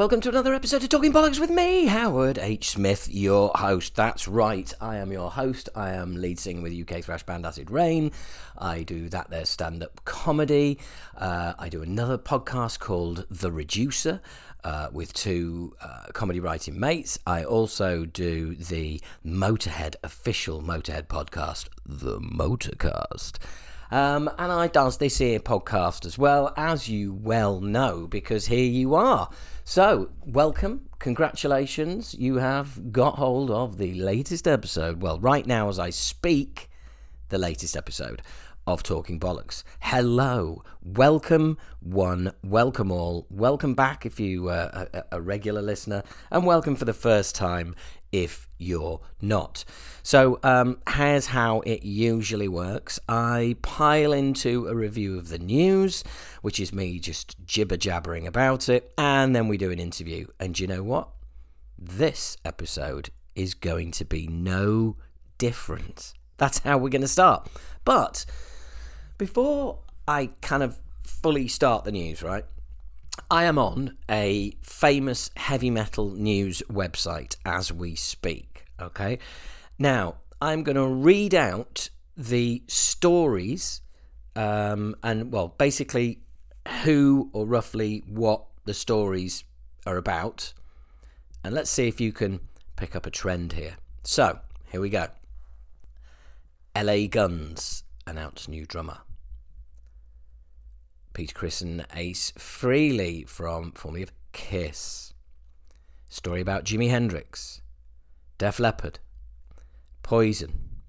welcome to another episode of Talking Bollocks with me, Howard H. Smith, your host. That's right, I am your host. I am lead singer with UK thrash band Acid Rain. I do that there stand up comedy. Uh, I do another podcast called The Reducer. Uh, with two uh, comedy writing mates. I also do the Motorhead official Motorhead podcast, The Motorcast. Um, and I does this here podcast as well, as you well know, because here you are. So, welcome, congratulations. You have got hold of the latest episode. Well, right now, as I speak, the latest episode of Talking Bollocks. Hello, welcome one, welcome all, welcome back if you are a, a regular listener, and welcome for the first time if you're not. So, um, here's how it usually works I pile into a review of the news, which is me just jibber jabbering about it, and then we do an interview. And you know what? This episode is going to be no different. That's how we're going to start. But before I kind of fully start the news, right? I am on a famous heavy metal news website as we speak. Okay. Now, I'm going to read out the stories um, and, well, basically who or roughly what the stories are about. And let's see if you can pick up a trend here. So, here we go. LA Guns announce new drummer. Peter Criss and Ace Frehley from formerly of Kiss. Story about Jimi Hendrix, Def Leppard, Poison,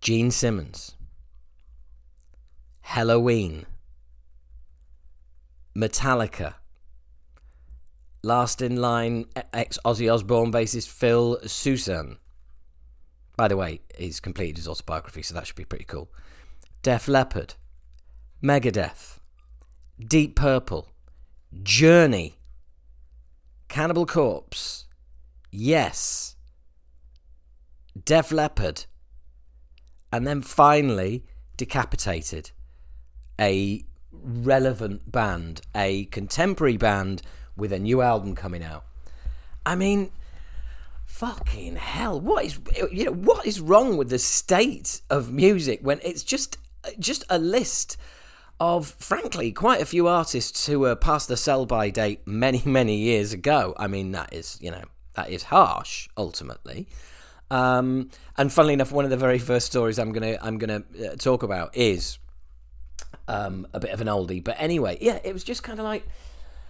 Gene Simmons, Halloween, Metallica, last in line ex Ozzy Osbourne bassist Phil Soussan. By the way, he's completed his autobiography, so that should be pretty cool. Def Leppard, Megadeth, Deep Purple, Journey, Cannibal Corpse, Yes, Def Leppard, and then finally Decapitated, a relevant band, a contemporary band with a new album coming out. I mean, fucking hell, what is you know what is wrong with the state of music when it's just just a list of, frankly, quite a few artists who were past the sell by date many, many years ago. I mean, that is, you know, that is harsh, ultimately. Um, and funnily enough, one of the very first stories I'm gonna I'm gonna uh, talk about is um, a bit of an oldie. But anyway, yeah, it was just kind of like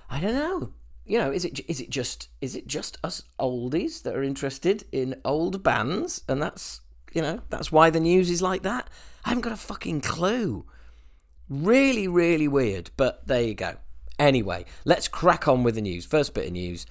I don't know. You know, is it is it just is it just us oldies that are interested in old bands, and that's you know that's why the news is like that. I haven't got a fucking clue. Really, really weird, but there you go. Anyway, let's crack on with the news. First bit of news.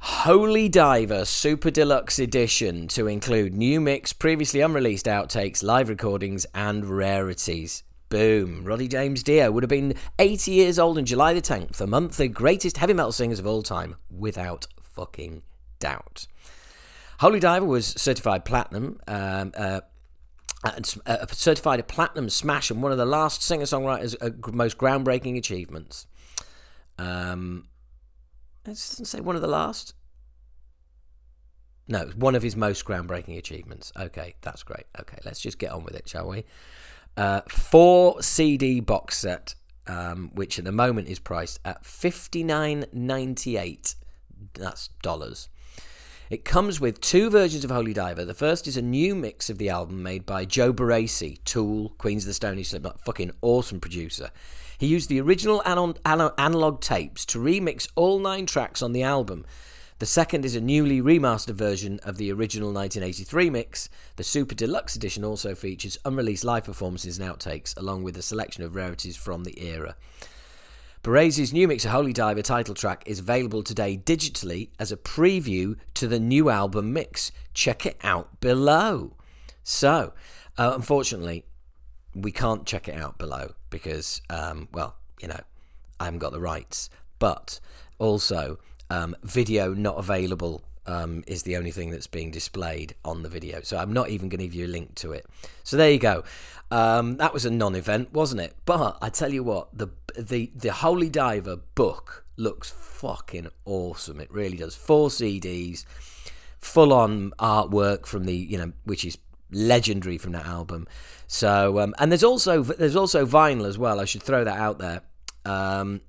Holy Diver Super Deluxe Edition to include new mix, previously unreleased outtakes, live recordings, and rarities. Boom. Ronnie James Dio would have been 80 years old on July the 10th, among the greatest heavy metal singers of all time, without fucking doubt. Holy Diver was certified platinum, um, uh, uh, certified a platinum smash and one of the last singer songwriters' uh, most groundbreaking achievements. Um, it doesn't say one of the last. No, one of his most groundbreaking achievements. Okay, that's great. Okay, let's just get on with it, shall we? Uh, four CD box set, um, which at the moment is priced at fifty nine ninety eight. That's dollars. It comes with two versions of Holy Diver. The first is a new mix of the album made by Joe Barresi, Tool, Queens of the Stone Age, fucking awesome producer. He used the original analog tapes to remix all nine tracks on the album. The second is a newly remastered version of the original 1983 mix. The Super Deluxe Edition also features unreleased live performances and outtakes, along with a selection of rarities from the era. Barresi's new mix of Holy Diver title track is available today digitally as a preview to the new album mix. Check it out below. So, uh, unfortunately, we can't check it out below because, um, well, you know, I haven't got the rights. But also, um, video not available um, is the only thing that's being displayed on the video. So I'm not even going to give you a link to it. So there you go. Um, that was a non-event, wasn't it? But I tell you what, the the the Holy Diver book looks fucking awesome. It really does. Four CDs, full on artwork from the you know, which is legendary from that album. So um, and there's also there's also vinyl as well. I should throw that out there. Um,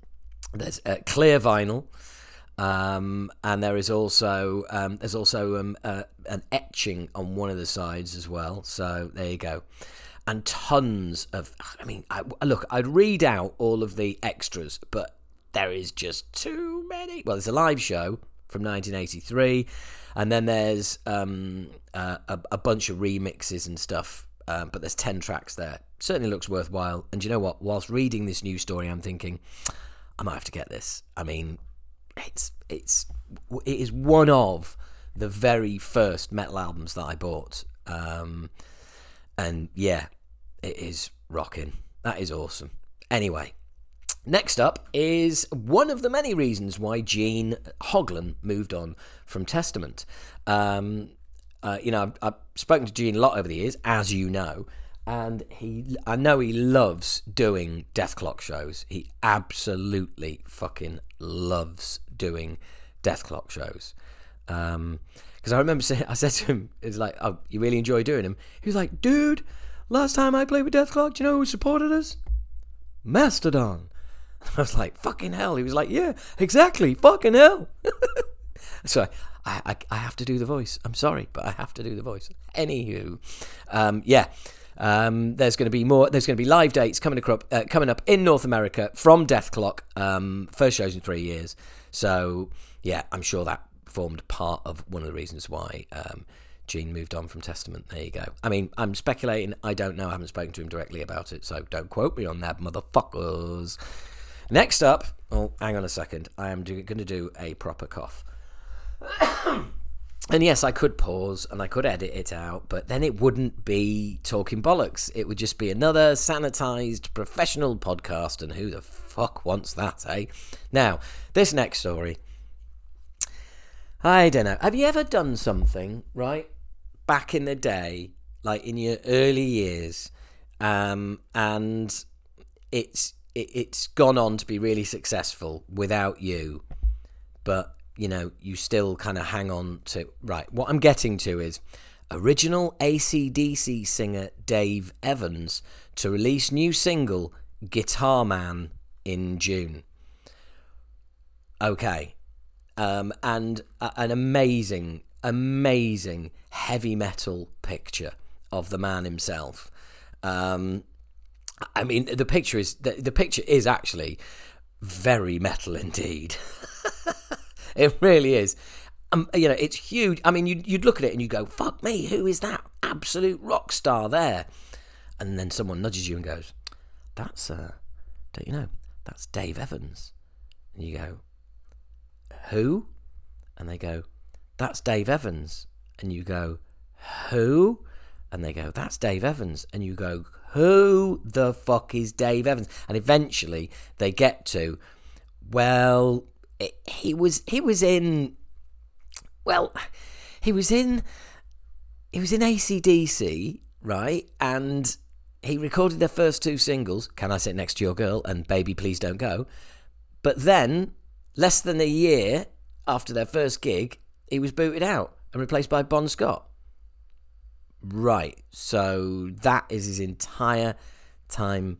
there's uh, clear vinyl. Um, and there is also um, there's also um, uh, an etching on one of the sides as well. So there you go, and tons of. I mean, I, look, I'd read out all of the extras, but there is just too many. Well, there's a live show from 1983, and then there's um, uh, a, a, bunch of remixes and stuff. Um, but there's 10 tracks there. Certainly looks worthwhile. And you know what? Whilst reading this news story, I'm thinking, I might have to get this. I mean, it's it's it is one of the very first metal albums that I bought. Um, and yeah, it is rocking. That is awesome. Anyway, next up is one of the many reasons why Gene Hoglan moved on from Testament. Um, uh, you know, I've, I've, spoken to Gene a lot over the years, as you know, and he, I know he loves doing Dethklok shows. He absolutely fucking loves doing Dethklok shows. Because um, I remember saying, I said to him, "It's like, oh, you really enjoy doing them." He was like, "Dude, last time I played with Dethklok, do you know who supported us? Mastodon." I was like, "Fucking hell!" He was like, "Yeah, exactly, fucking hell." so I, I, I, have to do the voice. I'm sorry, but I have to do the voice. Anywho, um, yeah. Um, there's going to be more. There's going to be live dates coming up, uh, coming up in North America from Dethklok. Um, first shows in three years. So yeah, I'm sure that formed part of one of the reasons why um, Gene moved on from Testament. There you go. I mean, I'm speculating. I don't know. I haven't spoken to him directly about it, so don't quote me on that, motherfuckers. Next up, oh, hang on a second. I am going to do a proper cough. and yes, I could pause and I could edit it out, but then it wouldn't be talking bollocks. It would just be another sanitized professional podcast, and who the fuck wants that, eh? Now, this next story. I don't know. Have you ever done something, right? Back in the day, like in your early years, um, and it's it, it's gone on to be really successful without you, but you know, you still kind of hang on to. Right, what I'm getting to is original ACDC singer Dave Evans to release new single Guitar Man in June. Okay. Um, and a, an amazing, amazing heavy metal picture of the man himself. Um, I mean, the picture is the, the picture is actually very metal indeed. It really is. Um, you know, it's huge. I mean, you'd, you'd look at it and you go, fuck me, who is that absolute rock star there? And then someone nudges you and goes, that's, uh, don't you know, that's Dave Evans. And you go, who? And they go, that's Dave Evans. And you go, who? And they go, that's Dave Evans. And you go, who the fuck is Dave Evans? And eventually they get to, well, he was he was in well he was in he was in ACDC right? And he recorded their first two singles Can I Sit Next to Your Girl and Baby Please Don't Go. But then less than a year after their first gig he was booted out and replaced by Bon Scott. Right so that is his entire time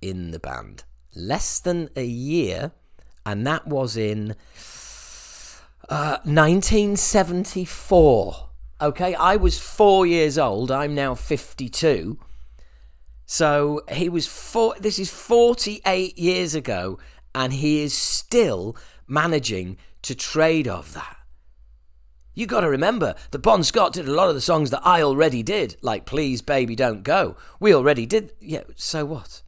in the band. Less than a year and that was in uh, 1974. Okay, I was four years old. I'm now 52. So he was four. This is 48 years ago, and he is still managing to trade off that. You got to remember that Bon Scott did a lot of the songs that I already did, like "Please, Baby, Don't Go." We already did. Yeah. So what?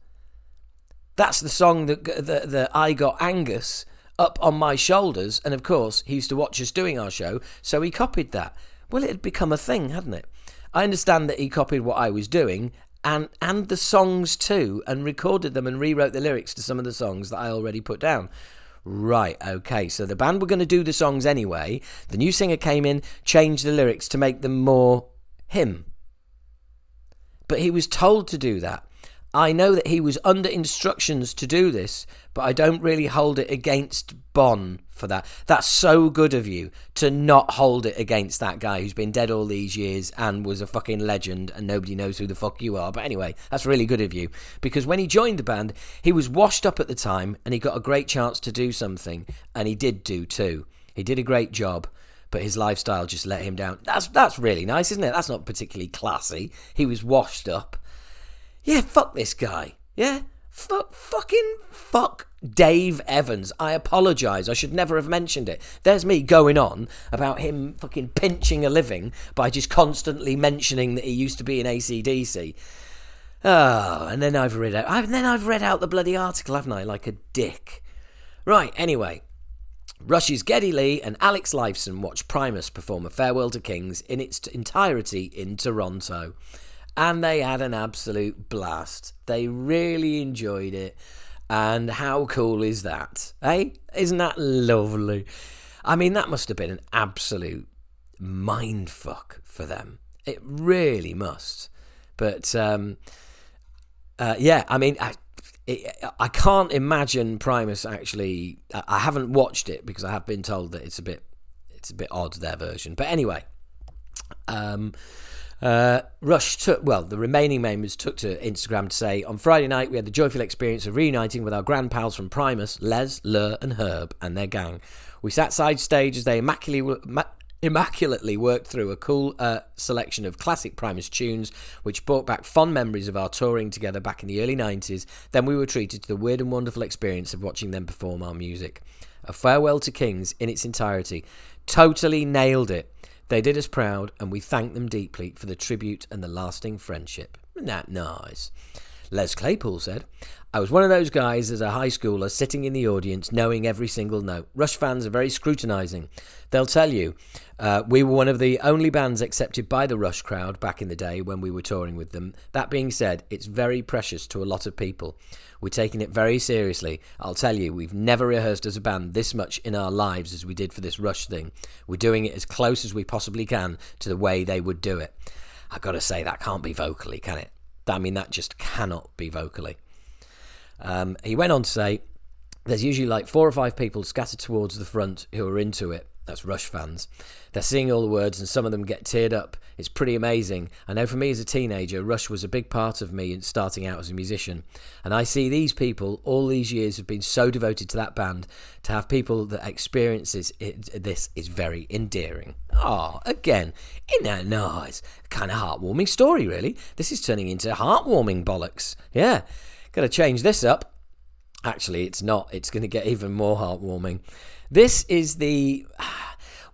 That's the song that, that, that I got Angus up on my shoulders. And of course, he used to watch us doing our show, so he copied that. Well, it had become a thing, hadn't it? I understand that he copied what I was doing and and the songs too, and recorded them and rewrote the lyrics to some of the songs that I already put down. Right, okay, so the band were going to do the songs anyway. The new singer came in, changed the lyrics to make them more him. But he was told to do that. I know that he was under instructions to do this, but I don't really hold it against Bon for that. That's so good of you to not hold it against that guy who's been dead all these years and was a fucking legend and nobody knows who the fuck you are. But anyway, that's really good of you because when he joined the band, he was washed up at the time and he got a great chance to do something and he did do too. He did a great job but his lifestyle just let him down. That's that's really nice, isn't it? That's not particularly classy. He was washed up. Yeah, fuck this guy. Yeah, fuck, fucking fuck Dave Evans. I apologise. I should never have mentioned it. There's me going on about him fucking pinching a living by just constantly mentioning that he used to be in ACDC. Oh, ah, and then I've read out. I've, then I've read out the bloody article, haven't I? Like a dick. Right. Anyway, Rush's Geddy Lee and Alex Lifeson watched Primus perform a Farewell to Kings in its entirety in Toronto. And they had an absolute blast. They really enjoyed it. And how cool is that? Hey, isn't that lovely? I mean, that must have been an absolute mind fuck for them. It really must. But um, uh, yeah, I mean, I, it, I can't imagine Primus actually. I haven't watched it because I have been told that it's a bit, it's a bit odd their version. But anyway, um, uh, Rush took well. The remaining members took to Instagram to say on Friday night we had the joyful experience of reuniting with our grand pals from Primus, Les, Ler, and Herb and their gang. We sat side stage as they immaculately, immaculately worked through a cool uh, selection of classic Primus tunes, which brought back fond memories of our touring together back in the early 90s. Then we were treated to the weird and wonderful experience of watching them perform our music. A farewell to Kings in its entirety. Totally nailed it. They did us proud, and we thank them deeply for the tribute and the lasting friendship. Isn't that nice? Les Claypool said, I was one of those guys as a high schooler sitting in the audience knowing every single note. Rush fans are very scrutinising. They'll tell you, uh, we were one of the only bands accepted by the Rush crowd back in the day when we were touring with them. That being said, it's very precious to a lot of people. We're taking it very seriously. I'll tell you, we've never rehearsed as a band this much in our lives as we did for this Rush thing. We're doing it as close as we possibly can to the way they would do it. I've got to say, that can't be vocally, can it? I mean, that just cannot be vocally. Um, he went on to say, there's usually like four or five people scattered towards the front who are into it. That's Rush fans. They're singing all the words, and some of them get teared up. It's pretty amazing. I know for me as a teenager, Rush was a big part of me starting out as a musician. And I see these people, all these years, have been so devoted to that band. To have people that experiences it, this is very endearing. Oh, again, isn't that nice? Kind of heartwarming story, really. This is turning into heartwarming bollocks. Yeah, got to change this up. Actually, it's not. It's going to get even more heartwarming. This is the.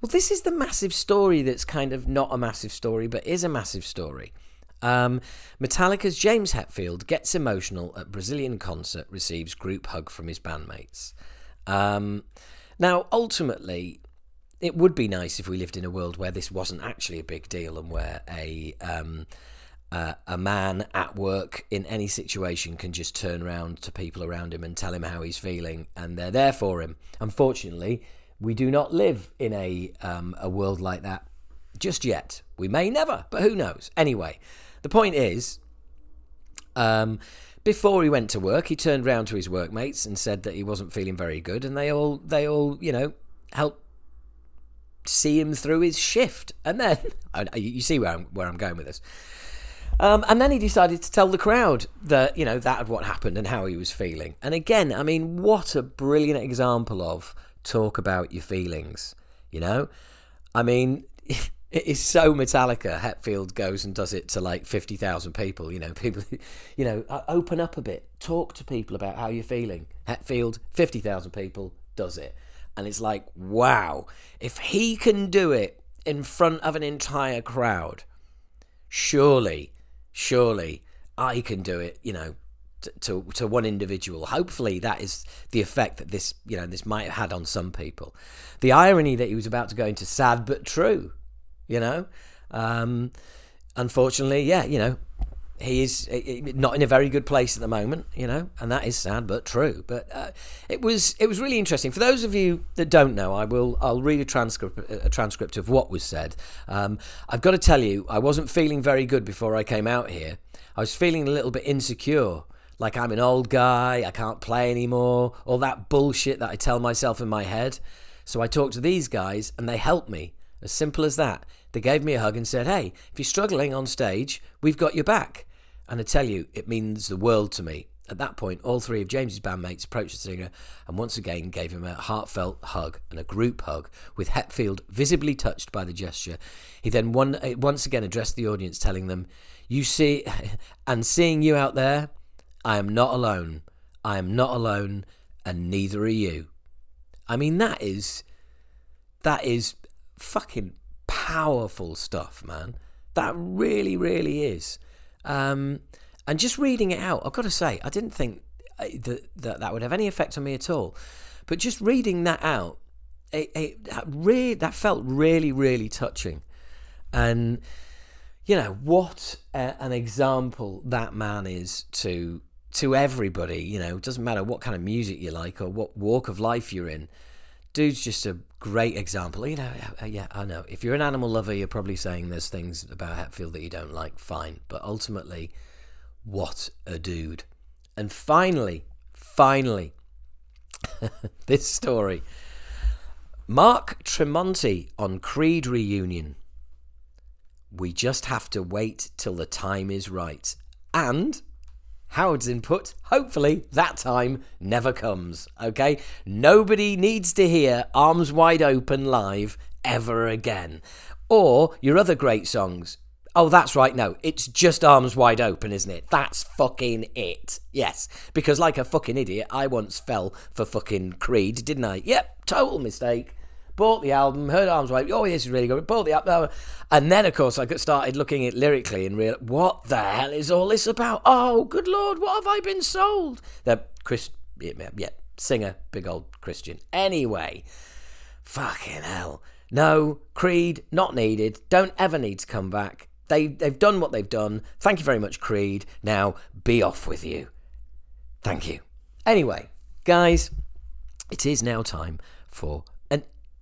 Well, this is the massive story that's kind of not a massive story, but is a massive story. Um, Metallica's James Hetfield gets emotional at Brazilian concert, receives group hug from his bandmates. Um, now, ultimately, it would be nice if we lived in a world where this wasn't actually a big deal and where a um, uh, a man at work in any situation can just turn around to people around him and tell him how he's feeling, and they're there for him. Unfortunately, we do not live in a um, a world like that just yet. We may never, but who knows? Anyway, the point is, um, before he went to work, he turned round to his workmates and said that he wasn't feeling very good, and they all they all you know helped see him through his shift. And then you see where I'm where I'm going with this. Um, and then he decided to tell the crowd that, you know, that had what happened and how he was feeling. And again, I mean, what a brilliant example of talk about your feelings, you know? I mean, it is so Metallica. Hetfield goes and does it to like 50,000 people, you know, people, you know, open up a bit, talk to people about how you're feeling. Hetfield, 50,000 people, does it. And it's like, wow, if he can do it in front of an entire crowd, surely surely I can do it, you know, to, to, to one individual. Hopefully, that is the effect that this you know this might have had on some people. The irony that he was about to go into sad but true, you know. Um, unfortunately, yeah, you know, he is eh, eh, not in a very good place at the moment, you know, and that is sad but true. But uh, it was it was really interesting. For those of you that don't know, I will I'll read a transcript a transcript of what was said. Um, I've got to tell you, I wasn't feeling very good before I came out here. I was feeling a little bit insecure, like I'm an old guy, I can't play anymore, all that bullshit that I tell myself in my head. So I talked to these guys, and they helped me. As simple as that. They gave me a hug and said, "Hey, if you're struggling on stage, we've got your back." And I tell you, it means the world to me. At that point, all three of James's bandmates approached the singer and once again gave him a heartfelt hug and a group hug, with Hetfield visibly touched by the gesture. He then one, uh, once again addressed the audience, telling them, You see, and seeing you out there, I am not alone. I am not alone, and neither are you. I mean, that is, that is fucking powerful stuff, man. That really, really is. Um, and just reading it out, I've got to say, I didn't think uh, that, that that would have any effect on me at all. But just reading that out, it, it that really that felt really, really touching. And you know what a, an example that man is to to everybody. You know, it doesn't matter what kind of music you like or what walk of life you're in. Dude's just a great example. You know, yeah, I know. If you're an animal lover, you're probably saying there's things about Hetfield that you don't like. Fine, but ultimately, what a dude! And finally, finally, this story. Mark Tremonti on Creed reunion. We just have to wait till the time is right. And Howard's input, hopefully that time never comes, okay? Nobody needs to hear Arms Wide Open live ever again. Or your other great songs. Oh, that's right. No, it's just Arms Wide Open, isn't it? That's fucking it. Yes. Because, like a fucking idiot, I once fell for fucking Creed, didn't I? Yep, total mistake bought the album, heard Arms Wide, oh, this is really good, bought the album. And then, of course, I got started looking at lyrically and realized, what the hell is all this about? Oh, good Lord, what have I been sold? The Chris, yeah, singer, big old Christian. Anyway, fucking hell. No, Creed, not needed. Don't ever need to come back. They, they've done what they've done. Thank you very much, Creed. Now, be off with you. Thank you. Anyway, guys, it is now time for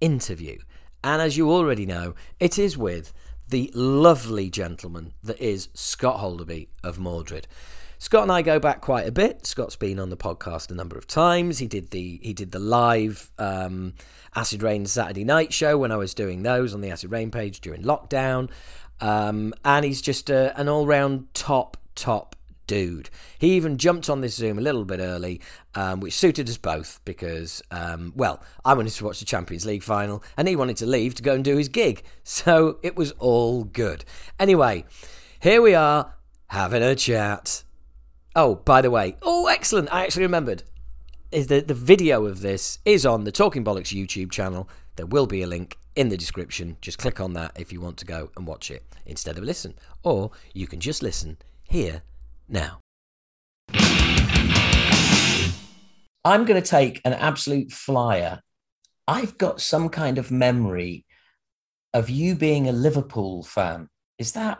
interview. And as you already know, it is with the lovely gentleman that is Scott Holderby of Mordred. Scott and I go back quite a bit. Scott's been on the podcast a number of times. He did the he did the live um, Acid Rain Saturday night show when I was doing those on the Acid Rain page during lockdown, um, and he's just a, an all round top top dude. He even jumped on this Zoom a little bit early, um, which suited us both because, um, well, I wanted to watch the Champions League final and he wanted to leave to go and do his gig. So it was all good. Anyway, here we are having a chat. Oh, by the way, oh, excellent. I actually remembered. Is the, the video of this is on the Talking Bollocks YouTube channel. There will be a link in the description. Just click on that if you want to go and watch it instead of listen. Or you can just listen here now. I'm going to take an absolute flyer. I've got some kind of memory of you being a Liverpool fan. Is that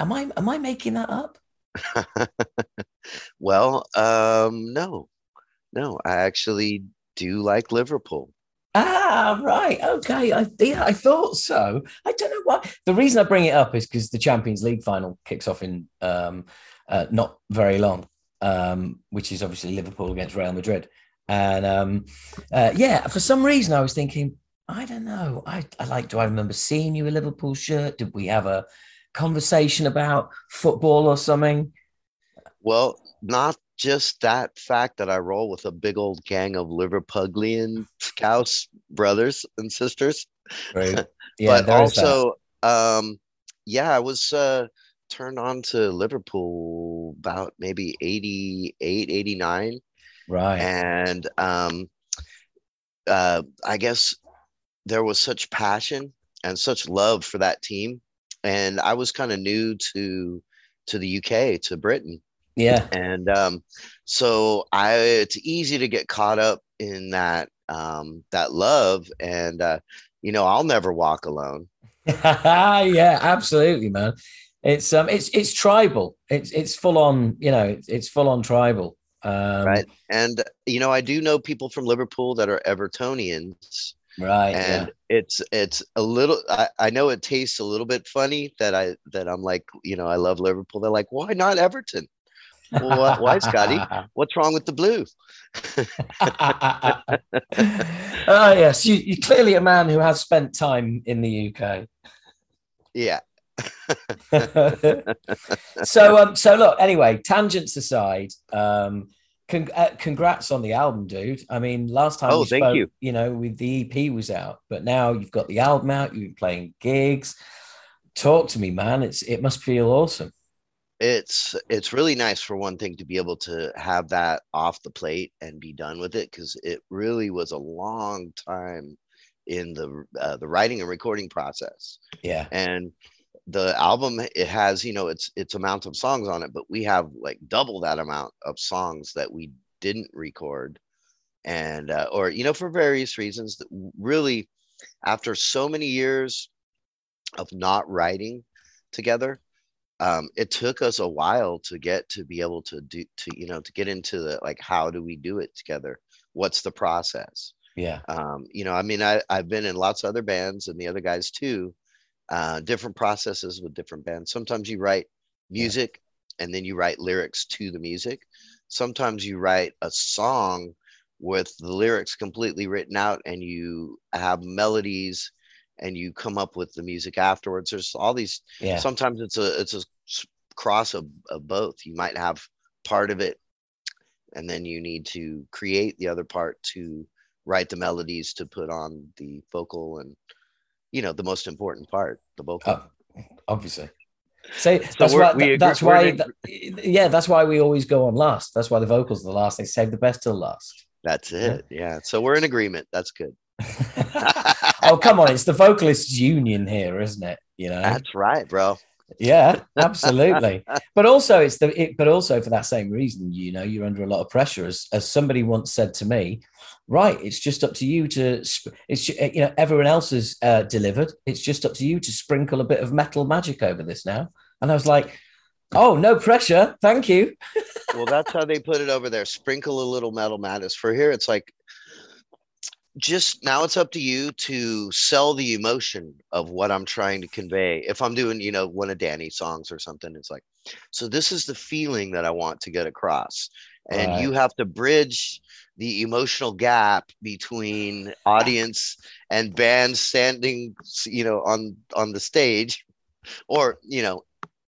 am I am I making that up? well, um, no, no, I actually do like Liverpool. Ah, right. Okay. I, yeah, I thought so. I don't know why. The reason I bring it up is because the Champions League final kicks off in um, uh, not very long, um, which is obviously Liverpool against Real Madrid. And um, uh, yeah, for some reason, I was thinking, I don't know. I, I like, do I remember seeing you a Liverpool shirt? Did we have a conversation about football or something? Well, not just that fact that I roll with a big old gang of Liverpudlian Scouse brothers and sisters. Right. Yeah, but also, um, yeah, I was uh, turned on to Liverpool about maybe 88, 89. Right. And um, uh, I guess there was such passion and such love for that team. And I was kind of new to to the UK, to Britain. Yeah. And um, so I it's easy to get caught up in that um, that love. And uh, you know, I'll never walk alone. yeah, absolutely, man it's um it's it's tribal. It's it's full on, you know, it's, it's full on tribal. Um, right. And you know, I do know people from Liverpool that are Evertonians. Right. And yeah. it's it's a little I, I know it tastes a little bit funny that I that I'm like, you know, I love Liverpool. They're like, why not Everton? well, why, Scotty? What's wrong with the blue? oh yes, you, you're clearly a man who has spent time in the UK. Yeah, so um so look anyway tangents aside um con- uh, congrats on the album dude. I mean last time oh thank spoke, you you know with the ep was out but now you've got the album out you've been playing gigs. Talk to me man. It's it must feel awesome. It's it's really nice for one thing to be able to have that off the plate and be done with it because it really was a long time in the uh, the writing and recording process. Yeah. And the album it has you know its its amount of songs on it but we have like double that amount of songs that we didn't record. And uh, or you know for various reasons that really after so many years of not writing together um, it took us a while to get to be able to do to you know to get into the like how do we do it together? What's the process? Yeah. Um, you know i mean I, i've been in lots of other bands and the other guys too uh, different processes with different bands. Sometimes you write music and then you write lyrics to the music. Sometimes you write a song with the lyrics completely written out and you have melodies and you come up with the music afterwards. There's all these. Yeah. Sometimes it's a it's a cross of, of both. You might have part of it and then you need to create the other part to write the melodies to put on the vocal and you know the most important part, the vocal. Uh, obviously. Say so that's why. That's why. yeah, that's why we always go on last. That's why the vocals are the last. They save the best till last. That's it. Yeah. yeah. So we're in agreement. That's good. oh come on! It's the vocalists' union here, isn't it? You know. That's right, bro yeah absolutely. But also it's the it, but also for that same reason you know you're under a lot of pressure as as somebody once said to me right it's just up to you to it's you know everyone else has uh, delivered. It's just up to you to sprinkle a bit of metal magic over this now. And i was like oh no pressure. Thank you. Well that's how they put it over there sprinkle a little metal madness for here it's like just now it's up to you to sell the emotion of what I'm trying to convey. If I'm doing, you know, one of Danny's songs or something, it's like, so this is the feeling that I want to get across. And right. you have to bridge the emotional gap between audience and band standing, you know, on on the stage or, you know,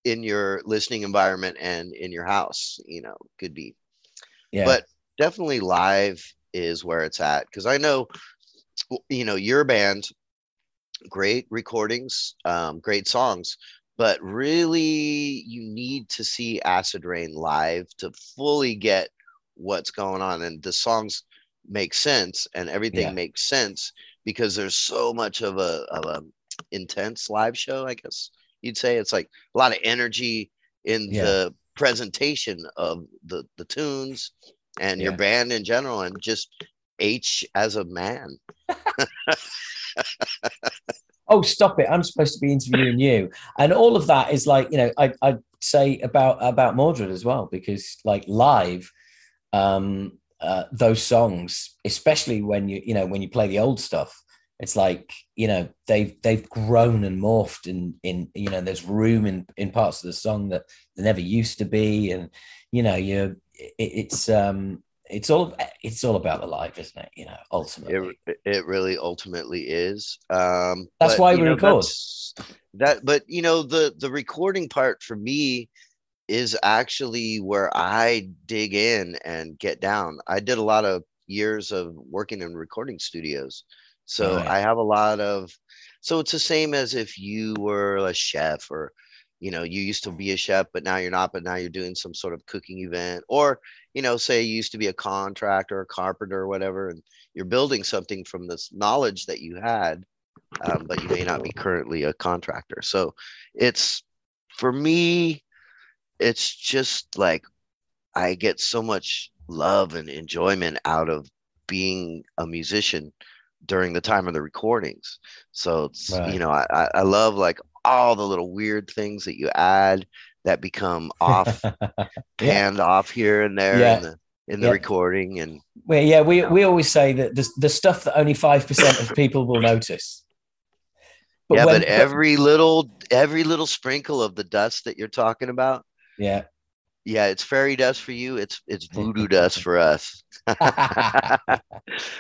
in your listening environment and in your house, you know, could be. Yeah. But definitely live is where it's at because I know, you know, your band, great recordings, um, great songs, but really you need to see Acid Rain live to fully get what's going on, and the songs make sense and everything yeah. makes sense because there's so much of a of a intense live show. I guess you'd say it's like a lot of energy in yeah. the presentation of the the tunes and yeah. your band in general and just H as a man. oh, stop it. I'm supposed to be interviewing you. And all of that is like, you know, I, I'd say about about Mordred as well, because like live, um, uh, those songs, especially when you, you know, when you play the old stuff, it's like, you know, they've they've grown and morphed in in you know, there's room in in parts of the song that there never used to be. And, you know, you're it, it's um it's all it's all about the life, isn't it? You know, ultimately, it, it really ultimately is. Um, that's but, why we know, record that. But you know, the the recording part for me is actually where I dig in and get down. I did a lot of years of working in recording studios, so right. I have a lot of. So it's the same as if you were a chef or you know you used to be a chef but now you're not but now you're doing some sort of cooking event. Or you know say you used to be a contractor a carpenter or whatever and you're building something from this knowledge that you had um, but you may not be currently a contractor. So it's for me it's just like i get so much love and enjoyment out of being a musician during the time of the recordings. So it's right. you know I, I love like all the little weird things that you add that become off panned yeah. off here and there yeah. in the in the yeah. recording and well yeah we we always say that the, the stuff that only 5% of people will notice but yeah when, but every little every little sprinkle of the dust that you're talking about yeah yeah, it's fairy dust for you. It's it's voodoo dust for us.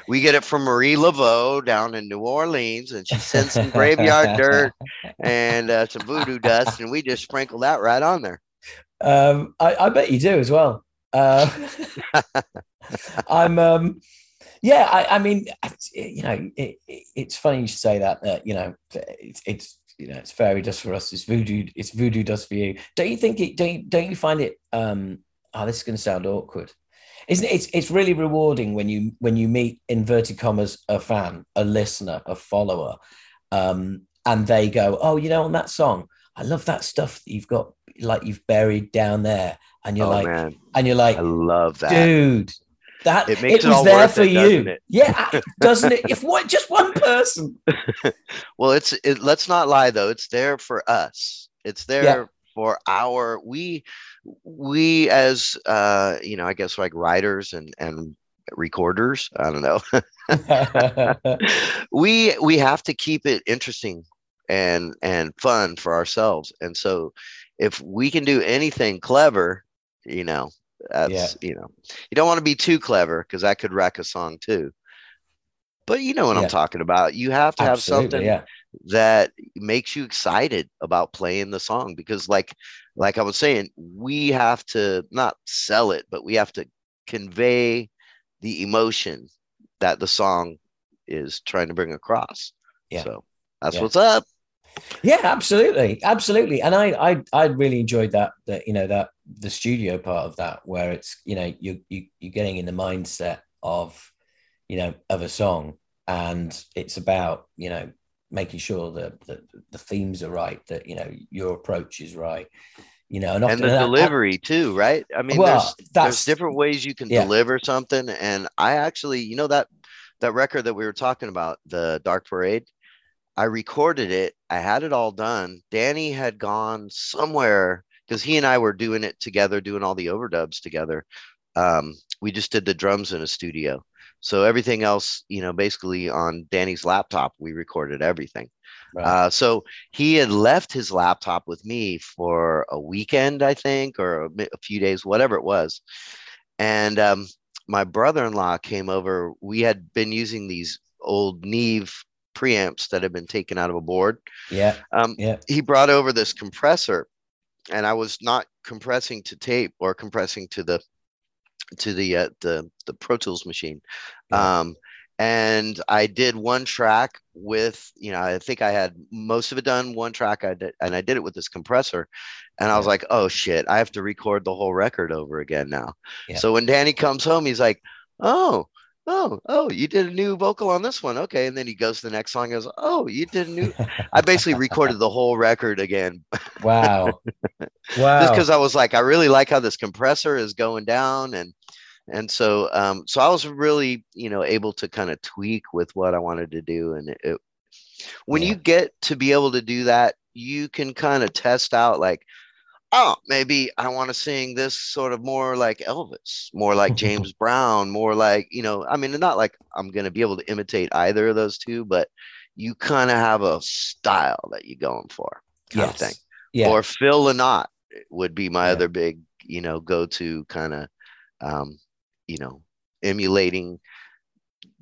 we get it from Marie Laveau down in New Orleans, and she sends some graveyard dirt and uh, some voodoo dust, and we just sprinkle that right on there. Um, I, I, bet you do as well. Uh, I'm, um, yeah. I, I, mean, you know, it, it, it's funny you should say that. That you know, it's, it's you know, it's fairy dust for us. It's voodoo. It's voodoo dust for you. Don't you think it? Don't you, don't you find it? Um, oh, this is going to sound awkward. Isn't it? It's it's really rewarding when you when you meet inverted commas a fan, a listener, a follower, um, and they go, oh, you know, on that song, I love that stuff that you've got, like you've buried down there, and you're oh, like, man. and you're like, I love that, dude. That it, makes it, it was there for it, you. Yeah, doesn't it? If what just one person. well, it's it, let's not lie though. It's there for us. It's there yeah. for our we we as uh you know I guess like writers and and recorders. I don't know. we we have to keep it interesting and and fun for ourselves. And so if we can do anything clever, you know, that's yeah. you know, you don't want to be too clever because that could wreck a song too. But you know what yeah. I'm talking about. You have to Absolutely, have something yeah. that makes you excited about playing the song because, like, like I was saying, we have to not sell it, but we have to convey the emotion that the song is trying to bring across. Yeah. So that's what's up. Yeah, absolutely, absolutely. And I, I, I really enjoyed that. That you know that the studio part of that, where it's you know you you you're getting in the mindset of, you know, of a song, and it's about you know making sure that the, the themes are right, that you know your approach is right, you know, and, and the that, delivery that, too, right? I mean, well, there's, there's different ways you can yeah. deliver something, and I actually, you know, that that record that we were talking about, the Dark Parade. I recorded it. I had it all done. Danny had gone somewhere because he and I were doing it together, doing all the overdubs together. Um, we just did the drums in a studio. So everything else, you know, basically on Danny's laptop, we recorded everything. Right. Uh, so he had left his laptop with me for a weekend, I think, or a, a few days, whatever it was. And um, my brother-in-law came over. We had been using these old Neve preamps that had been taken out of a board. Yeah. Um, yeah. He brought over this compressor, and I was not compressing to tape or compressing to the to the uh, the the Pro Tools machine. Yeah. Um, and I did one track with, you know, I think I had most of it done one track. I did, and I did it with this compressor, and I was like, oh shit, I have to record the whole record over again now. Yeah. So when Danny comes home, he's like, oh, oh, oh, you did a new vocal on this one. Okay. And then he goes to the next song goes, oh, you did a new. I basically recorded the whole record again. Wow. wow. Just because I was like, I really like how this compressor is going down. And, and so, um, so I was really, you know, able to kind of tweak with what I wanted to do. And it, it when yeah. you get to be able to do that, you can kind of test out like, oh, maybe I want to sing this sort of more like Elvis, more like James Brown, more like, you know, I mean, not like I'm going to be able to imitate either of those two, but you kind of have a style that you're going for kind yes. of thing. Yeah. Or Phil Lynott would be my yeah. other big, you know, go to kind of, um, you know, emulating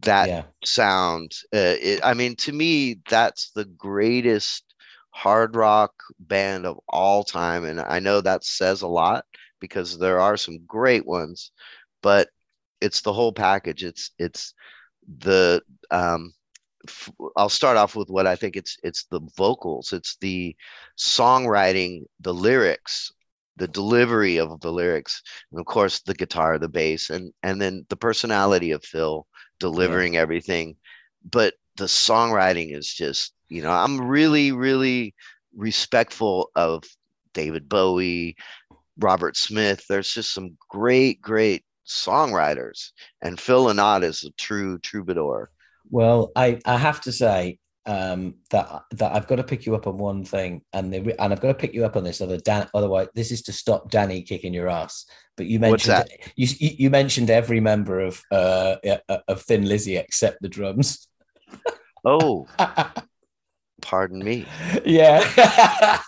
that yeah. sound. Uh, it, I mean, to me, that's the greatest hard rock band of all time. And I know that says a lot because there are some great ones, but it's the whole package. It's, it's the, um, f- I'll start off with what I think it's, it's the vocals, it's the songwriting, the lyrics, the delivery of the lyrics, and of course the guitar, the bass, and, and then the personality of Phil delivering yeah. everything. But the songwriting is just you know, I'm really, really respectful of David Bowie, Robert Smith. There's just some great, great songwriters, and Phil Lynott is a true troubadour. Well, I, I have to say, um, that that I've got to pick you up on one thing, and the, and I've got to pick you up on this. Other Dan, otherwise, this is to stop Danny kicking your ass. But you mentioned you you mentioned every member of uh of Thin Lizzy except the drums. Oh, pardon me. Yeah.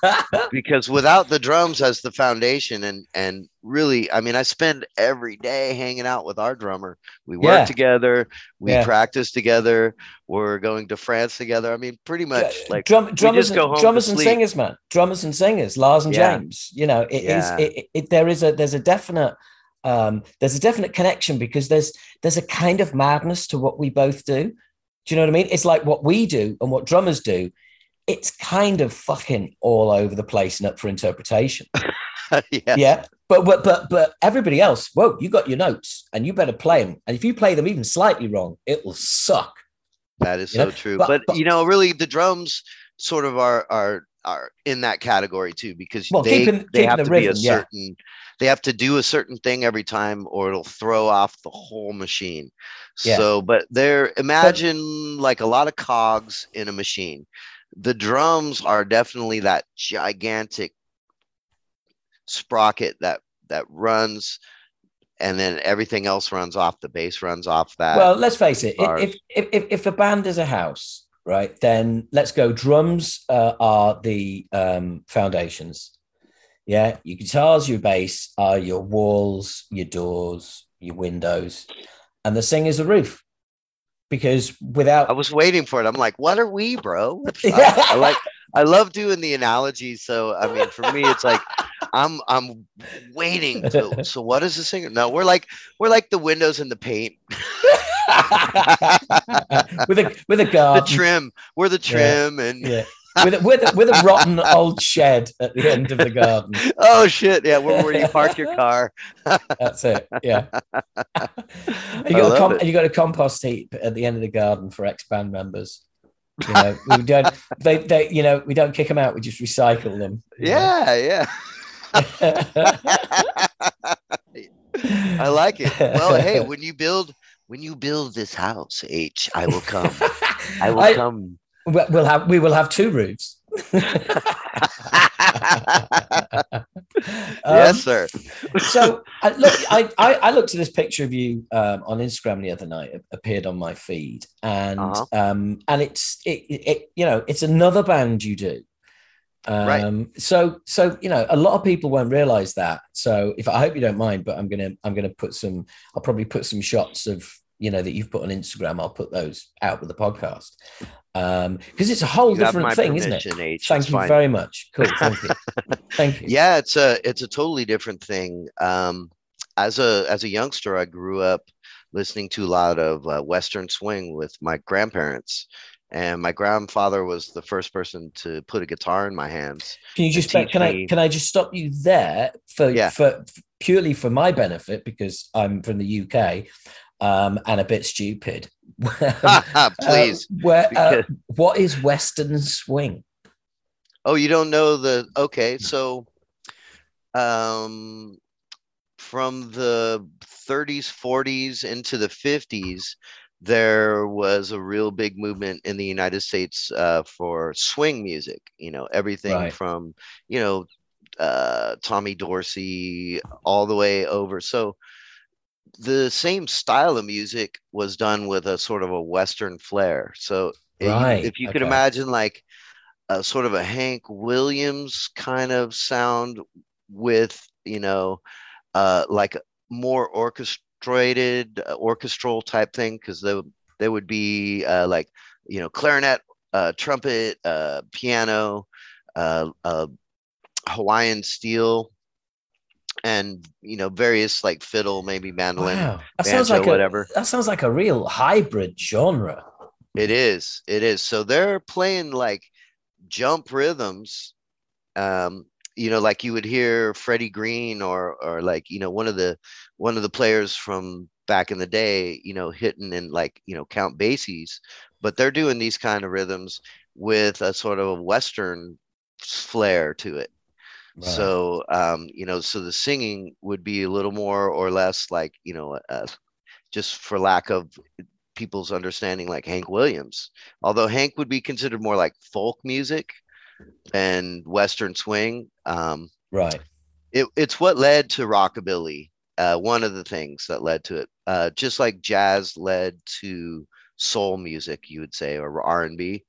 Because without the drums as the foundation and and really i mean i spend every day hanging out with our drummer. We work yeah. together. We yeah. practice together. We're going to france together. I mean pretty much like Drum, drummers, and, drummers and singers man. Drummers and singers lars and james. You know it is it, it, there is a there's a definite um there's a definite connection because there's there's a kind of madness to what we both do do you know what I mean? It's like what we do and what drummers do it's kind of fucking all over the place and up for interpretation. yes. Yeah. But, but but but everybody else, whoa, you got your notes and you better play them. And if you play them even slightly wrong, it will suck. That is you so know? true. But, but, but, you know, really the drums sort of are are are in that category too because well, they, keeping, they keeping have the to rhythm, be a certain yeah. they have to do a certain thing every time or it'll throw off the whole machine. Yeah. So but they're imagine like a lot of cogs in a machine the drums are definitely that gigantic sprocket that that runs and then everything else runs off the bass runs off that well let's face it if, if if if a band is a house right then let's go drums uh, are the um, foundations yeah your guitars your bass are your walls your doors your windows and the singer's the roof because without I was waiting for it. I'm like, what are we, bro? I, I like I love doing the analogy. So I mean, for me, it's like I'm I'm waiting. To, so what is the singer? No, we're like we're like the windows and the paint. with a with a guard. The trim. We're the trim yeah. and yeah with a, with a, with a rotten old shed at the end of the garden. Oh shit! Yeah, where, where you park your car. That's it. Yeah. you got a com- you got a compost heap at the end of the garden for ex band members. You know, we don't. They, they, you know, we don't kick them out. We just recycle them. Yeah, know? yeah. I like it. Well, hey, when you build when you build this house, H, I will come. I will I, come We'll have we will have two roofs. Um, yes, sir. so I look, I, I, I looked at this picture of you um, on Instagram the other night. It appeared on my feed, and uh-huh. um, and it's it, it you know it's another band you do. Um, right. So so you know a lot of people won't realize that. So if I hope you don't mind, but I'm gonna I'm gonna put some. I'll probably put some shots of you know that you've put on Instagram. I'll put those out with the podcast. Um because it's a whole you different thing isn't it? H, thank you fine. very much. Cool thank you. Thank you. Yeah it's a it's a totally different thing. Um as a as a youngster i grew up listening to a lot of uh, western swing with my grandparents. And my grandfather was the first person to put a guitar in my hands can you just can me... i can i just stop you there for yeah. for purely for my benefit because i'm from the uk um, and a bit stupid. Please. Uh, where, uh, what is Western swing? Oh, you don't know the. Okay, so um, from the 30s, 40s into the 50s, there was a real big movement in the United States uh, for swing music. You know, everything right. from, you know, uh, Tommy Dorsey all the way over. So the same style of music was done with a sort of a Western flair. So right. if you okay. could imagine like a sort of a Hank Williams kind of sound with, you know, uh, like more orchestrated, uh, orchestral type thing, because they, they would be uh, like, you know, clarinet, uh, trumpet, uh, piano, uh, uh, Hawaiian steel, and you know various like fiddle maybe mandolin wow. that banjo, sounds like whatever. a, that sounds like a real hybrid genre. It is. It is. So they're playing like jump rhythms um you know like you would hear freddie green or or like you know one of the one of the players from back in the day you know hitting in like you know count Basie's but they're doing these kind of rhythms with a sort of a western flair to it Right. So, um, you know, so the singing would be a little more or less like, you know, uh, just for lack of people's understanding like Hank Williams. Although Hank would be considered more like folk music than Western swing. Um, right. It, it's what led to rockabilly. Uh, one of the things that led to it, uh, just like jazz led to soul music, you would say, or R and B.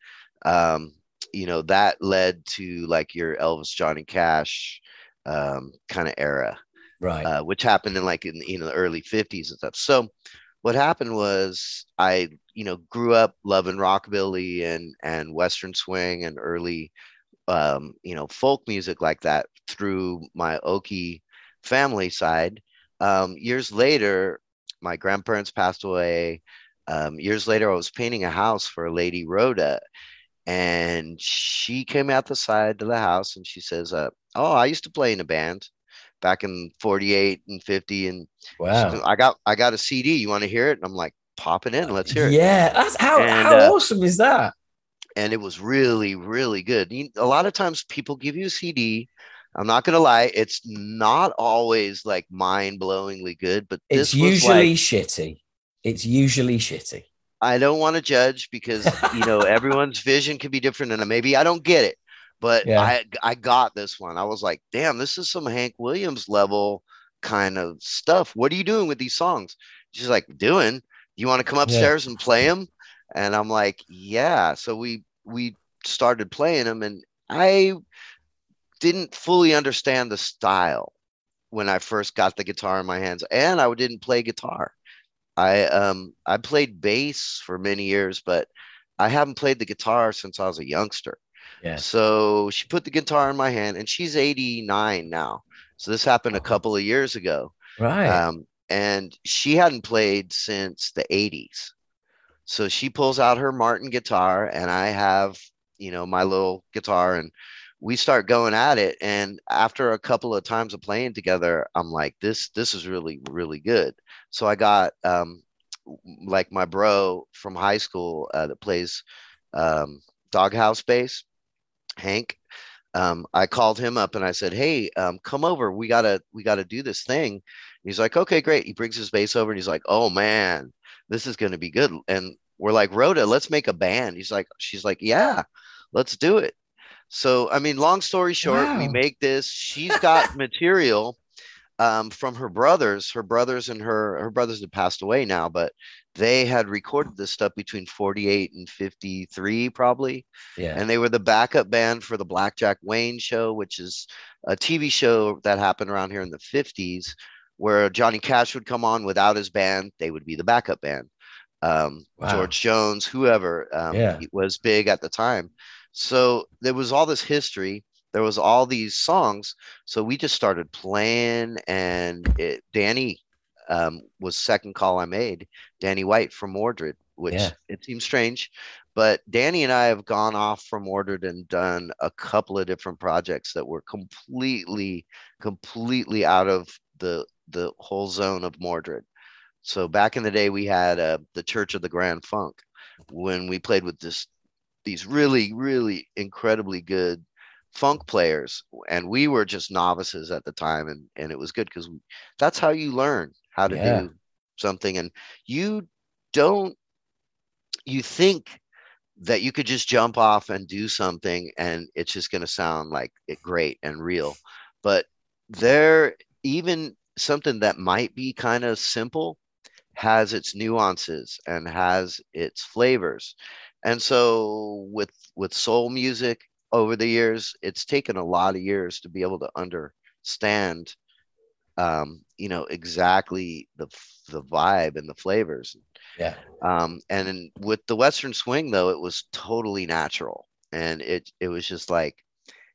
Um, you know that led to like your Elvis, Johnny Cash um, kind of era, right? Uh, which happened in like in you know the early '50s and stuff. So what happened was I you know grew up loving rockabilly and and western swing and early um, you know folk music like that through my Okie family side. Um, years later, my grandparents passed away. Um, years later, I was painting a house for a lady, Rhoda, and she came out the side of the house and she says, uh, "Oh, I used to play in a band back in '48 and '50, and wow, says, I got I got a CD. You want to hear it?" And I'm like, "Pop it in, let's hear it." Yeah, that's how and, how uh, awesome is that? And it was really really good. A lot of times people give you a CD. I'm not gonna lie, it's not always like mind blowingly good, but it's usually like, shitty. It's usually shitty. I don't want to judge because you know everyone's vision can be different, and maybe I don't get it. But yeah. I I got this one. I was like, damn, this is some Hank Williams level kind of stuff. What are you doing with these songs? She's like, doing. You want to come upstairs yeah. and play them? And I'm like, yeah. So we we started playing them, and I didn't fully understand the style when I first got the guitar in my hands, and I didn't play guitar. I um I played bass for many years, but I haven't played the guitar since I was a youngster. Yeah. So she put the guitar in my hand, and she's 89 now. So this happened a couple of years ago. Right. Um, and she hadn't played since the 80s. So she pulls out her Martin guitar, and I have, you know, my little guitar, and we start going at it. And after a couple of times of playing together, I'm like, this, this is really, really good. So I got um, like my bro from high school uh, that plays um, doghouse bass, Hank. Um, I called him up and I said, "Hey, um, come over. We gotta we gotta do this thing." he's like, "Okay, great." He brings his bass over and he's like, "Oh man, this is gonna be good." And we're like, "Rhoda, let's make a band." He's like, "She's like, yeah, let's do it." So I mean, long story short, wow. we make this. She's got material um, from her brothers. Her brothers and her her brothers have passed away now, but they had recorded this stuff between 48 and 53 probably yeah and they were the backup band for the blackjack wayne show which is a tv show that happened around here in the 50s where johnny cash would come on without his band they would be the backup band um, wow. george jones whoever um, yeah. was big at the time so there was all this history. There was all these songs. So we just started playing and it, danny um, was second call i made danny white from mordred which yeah. it seems strange but danny and i have gone off from mordred and done a couple of different projects that were completely completely out of the the whole zone of mordred. So back in the day we had uh, the church of the grand funk. When we played with this these really really incredibly good funk players and we were just novices at the time and and it was good because that's how you learn how to yeah. do something and you don't you think that you could just jump off and do something and it's just going to sound like it great and real but there even something that might be kind of simple has its nuances and has its flavors and so with with soul music over the years, it's taken a lot of years to be able to understand, um, you know, exactly the the vibe and the flavors. Yeah. Um, and in, with the Western swing, though, it was totally natural, and it it was just like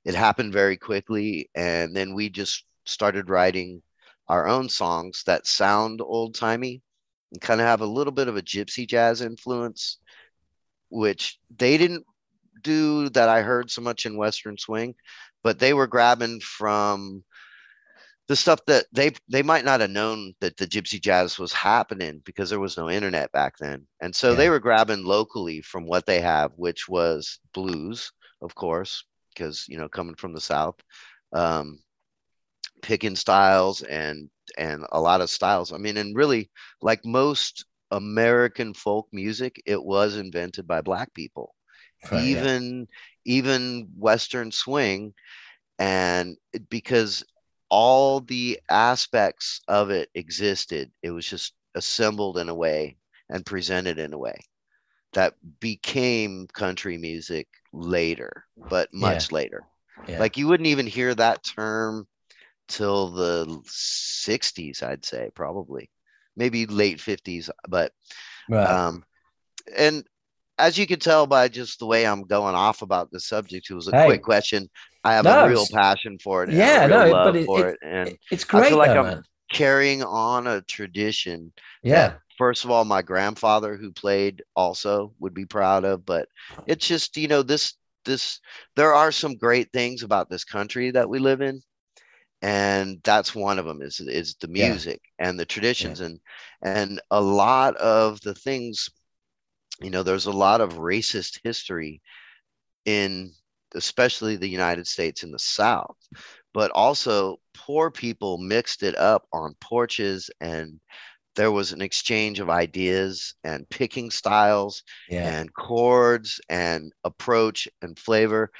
it happened very quickly, and then we just started writing our own songs that sound old timey and kind of have a little bit of a gypsy jazz influence which they didn't do that I heard so much in Western swing, but they were grabbing from the stuff that they they might not have known that the gypsy jazz was happening because there was no internet back then and so yeah. they were grabbing locally from what they have which was blues of course because you know coming from the south um picking styles and and a lot of styles i mean and really like most American folk music, it was invented by black people. Right, even yeah. even Western swing, and because all the aspects of it existed, it was just assembled in a way and presented in a way that became country music later, but much yeah. later. Yeah. Like you wouldn't even hear that term till the 60s, I'd say, probably maybe late 50s. But, right. um, and as you can tell by just the way I'm going off about the subject, it was a hey. quick question. I have no, a real passion for it. Yeah, no, but it, it, it, and it's great. I feel like though, I'm man. carrying on a tradition. Yeah. first of all, my grandfather who played also would be proud of, but it's just, you know, this, this, there are some great things about this country that we live in and that's one of them is is the music yeah. and the traditions yeah. and and a lot of the things you know there's a lot of racist history in especially the united states in the south but also poor people mixed it up on porches and there was an exchange of ideas and picking styles yeah. and chords and approach and flavor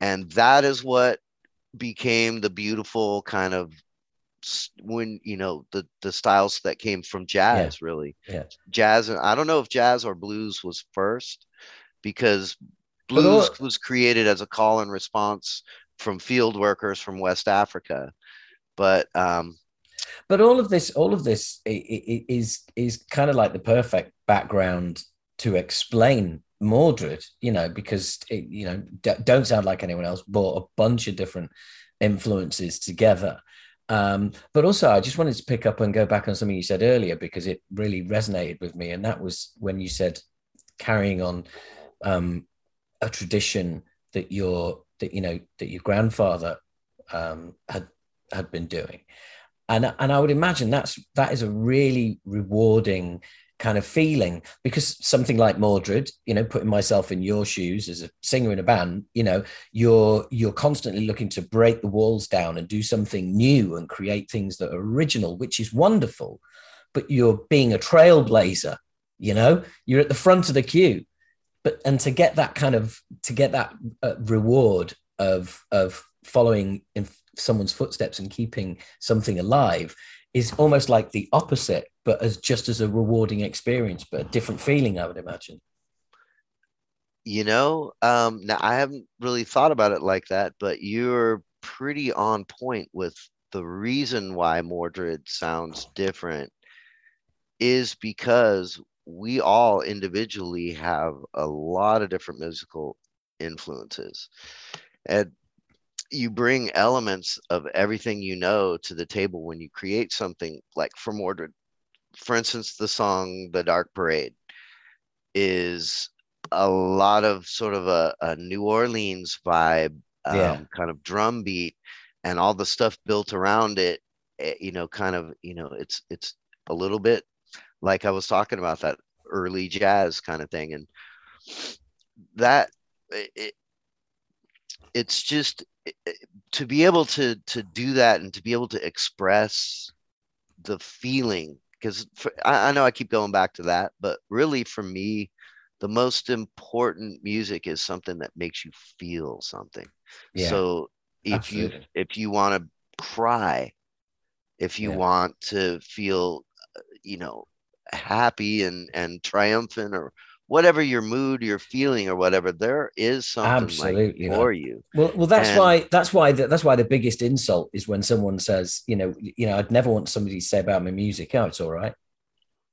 and that is what became the beautiful kind of when you know the the styles that came from jazz yeah. really. Yeah. Jazz i don't know if jazz or blues was first because blues all, was created as a call and response from field workers from west africa. But um but all of this all of this is is kind of like the perfect background to explain Mordred, you know, because it, you know, d- don't sound like anyone else, brought a bunch of different influences together. Um, but also, I just wanted to pick up and go back on something you said earlier because it really resonated with me, and that was when you said carrying on um, a tradition that your that you know that your grandfather um, had had been doing, and and I would imagine that's that is a really rewarding kind of feeling because something like Mordred, you know, putting myself in your shoes as a singer in a band, you know, you're you're constantly looking to break the walls down and do something new and create things that are original, which is wonderful. But you're being a trailblazer, you know, you're at the front of the queue. But and to get that kind of to get that uh, reward of of following in someone's footsteps and keeping something alive is almost like the opposite, but as just as a rewarding experience, but a different feeling, I would imagine. You know, um, now I haven't really thought about it like that, but you're pretty on point with the reason why Mordred sounds different is because we all individually have a lot of different musical influences. And you bring elements of everything you know to the table when you create something like for Mordred. For instance, the song The Dark Parade is a lot of sort of a, a New Orleans vibe, um, yeah. kind of drum beat, and all the stuff built around it. Eh, you know, kind of, you know, it's it's a little bit like I was talking about that early jazz kind of thing, and that it, it's just to be able to to do that and to be able to express the feeling because I, I know I keep going back to that, but really for me, the most important music is something that makes you feel something. Yeah, so if absolutely. you if you want to cry, if you yeah. want to feel, uh, you know, happy and and triumphant or whatever your mood you're feeling or whatever there is something Absolutely, like for you well well that's and, why that's why the, that's why the biggest insult is when someone says you know you know i'd never want somebody to say about my music oh it's all right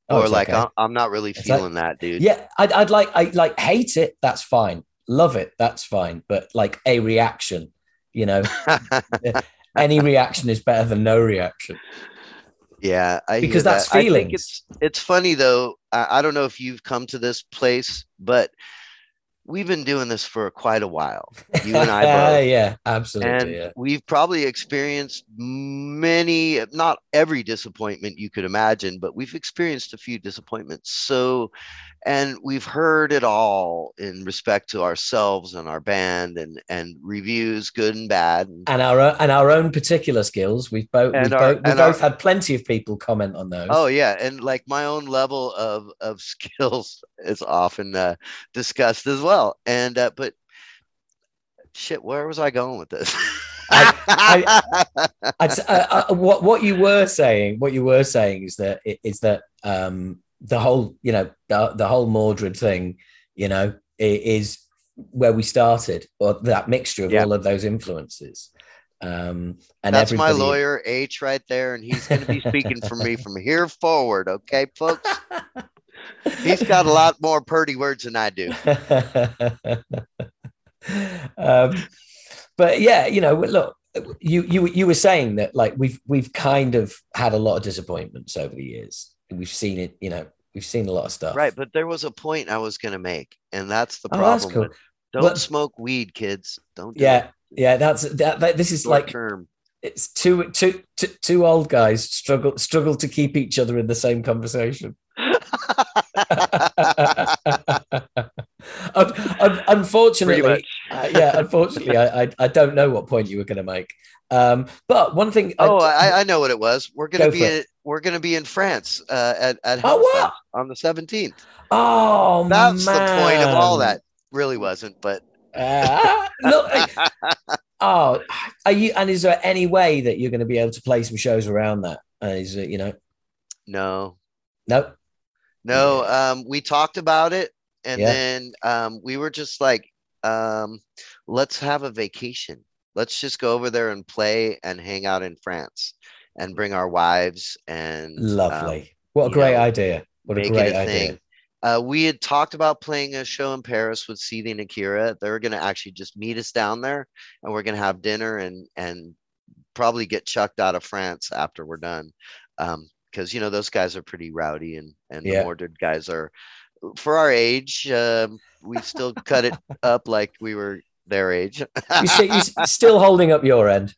oh, or like okay. I'm, not really it's feeling like, that dude yeah I'd, I'd like i like hate it that's fine love it that's fine but like a reaction you know any reaction is better than no reaction yeah, I because that's that. feelings. it's it's funny though. I, I don't know if you've come to this place, but we've been doing this for quite a while. You and I both. yeah, absolutely. And yeah. we've probably experienced many, not every disappointment you could imagine, but we've experienced a few disappointments. So, and we've heard it all in respect to ourselves and our band and and reviews, good and bad, and our own, and our own particular skills. We've both we've, our, both, we've both our, had plenty of people comment on those. Oh yeah, and like my own level of of skills is often uh, discussed as well. And uh, but shit, where was I going with this? I, I, I, uh, what what you were saying, what you were saying is that is that um, the whole, you know, the, the whole Mordred thing, you know, is where we started, or that mixture of all of those influences. Um, and that's everybody... my lawyer H right there, and he's going to be speaking for me from here forward. Okay, folks. he's got a lot more purdy words than I do. um, but yeah, you know, look, you you you were saying that like we've we've kind of had a lot of disappointments over the years we've seen it, you know, we've seen a lot of stuff. Right, but there was a point I was going to make, and that's the problem. Oh, that's cool. Don't but, smoke weed, kids. Don't. Do yeah, it. yeah. That's that, that. This is Short like term. It's two, two, two, two old guys struggle struggle to keep each other in the same conversation. Unfortunately, uh, yeah, unfortunately, I, I, I don't know what point you were going to make. Um, but one thing. Oh, I, I, know what it was. We're going to be in, we're going to be in France uh, at at oh, on the seventeenth. Oh, that's man. the point of all that. Really wasn't, but uh, look. oh, are you? And is there any way that you're going to be able to play some shows around that? Uh, is it you know? No. Nope. No. Um, we talked about it, and yeah. then um, we were just like, um, let's have a vacation let's just go over there and play and hang out in France and bring our wives and lovely. Um, what a great know, idea! What a great a idea! Uh, we had talked about playing a show in Paris with Seething Akira. They're going to actually just meet us down there, and we're going to have dinner and and probably get chucked out of France after we're done, because um, you know those guys are pretty rowdy, and and yeah. the Mordred guys are, for our age, uh, we still cut it up like we were their age. you see, you're still holding up your end.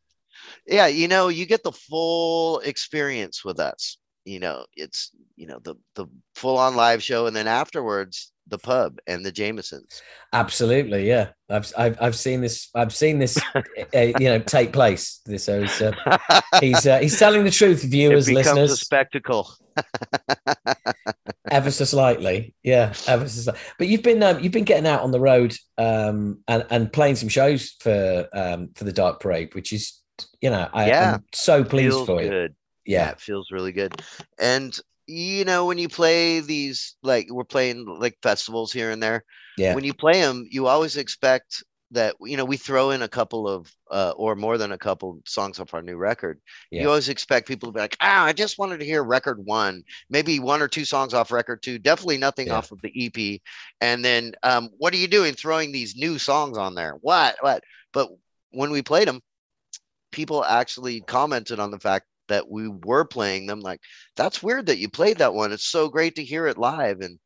Yeah, you know, you get the full experience with us. You know, it's you know the the full on live show, and then afterwards the pub and the Jamesons. Absolutely, yeah. I've I've, I've seen this. I've seen this. uh, you know, take place. This so he's uh, he's, uh, he's telling the truth, viewers, it becomes listeners. A spectacle. ever so slightly, yeah. Ever so slightly. But you've been um, you've been getting out on the road um, and and playing some shows for um, for the Dark Parade, which is you know I, yeah. am so pleased feels for you. Good. Yeah. yeah, it feels really good. And you know when you play these like we're playing like festivals here and there yeah. when you play them you always expect that you know we throw in a couple of uh, or more than a couple songs off our new record. Yeah. you always expect people to be like ah i just wanted to hear record one maybe one or two songs off record two definitely nothing yeah. off of the ep and then um, what are you doing throwing these new songs on there? What what? But when we played them people actually commented on the fact that we were playing them like that's weird that you played that one. It's so great to hear it live. And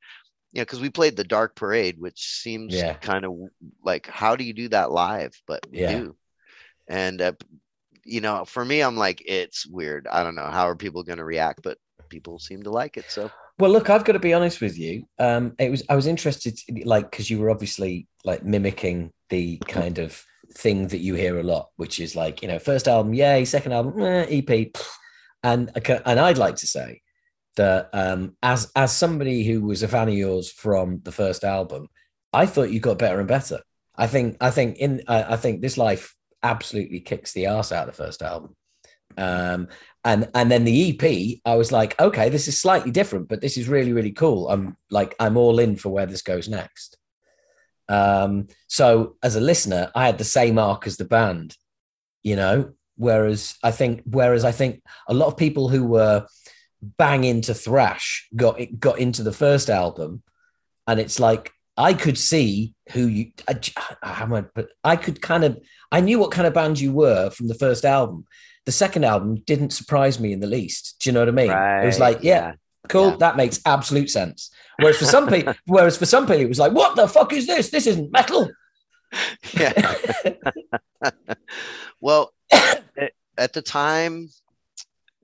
you know because we played the dark parade which seems yeah. kind of like how do you do that live? But we yeah. do. And uh, you know for me i'm like it's weird. I don't know. How are people going to react? But people seem to like it so. Well look i've got to be honest with you. Um it was i was interested like because you were obviously like mimicking the kind of thing that you hear a lot, which is like, you know, first album, yay, second album, eh, EP. And, and I'd like to say that um, as, as somebody who was a fan of yours from the first album, I thought you got better and better. I think, I think in, uh, I think this life absolutely kicks the ass out of the first album. Um, and and then the EP, I was like, okay, this is slightly different, but this is really really cool. I'm like, I'm all in for where this goes next. Um, so as a listener, I had the same arc as the band, you know. Whereas I think, whereas I think a lot of people who were bang into thrash got it got into the first album, and it's like I could see who you. I, I, but I could kind of I knew what kind of band you were from the first album. The second album didn't surprise me in the least. Do you know what I mean? Right, it was like, yeah, cool. Yeah. That makes absolute sense. Whereas for some people, whereas for some people, it was like, what the fuck is this? This isn't metal. Yeah. well, at the time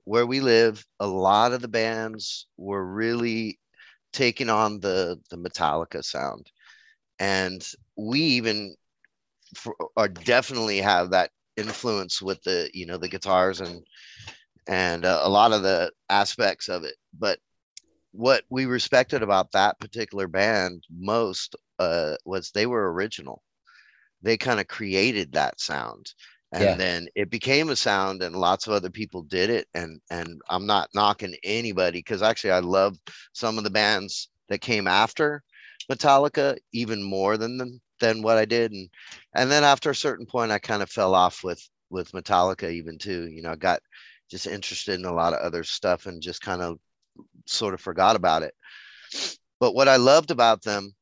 where we live, a lot of the bands were really taking on the the Metallica sound, and we even for, are definitely have that influence with the you know the guitars and and uh, a lot of the aspects of it but what we respected about that particular band most uh, was they were original they kind of created that sound and yeah. then it became a sound and lots of other people did it and and i'm not knocking anybody because actually i love some of the bands that came after metallica even more than them than what i did and and then after a certain point i kind of fell off with with metallica even too you know i got just interested in a lot of other stuff and just kind of sort of forgot about it. But what I loved about them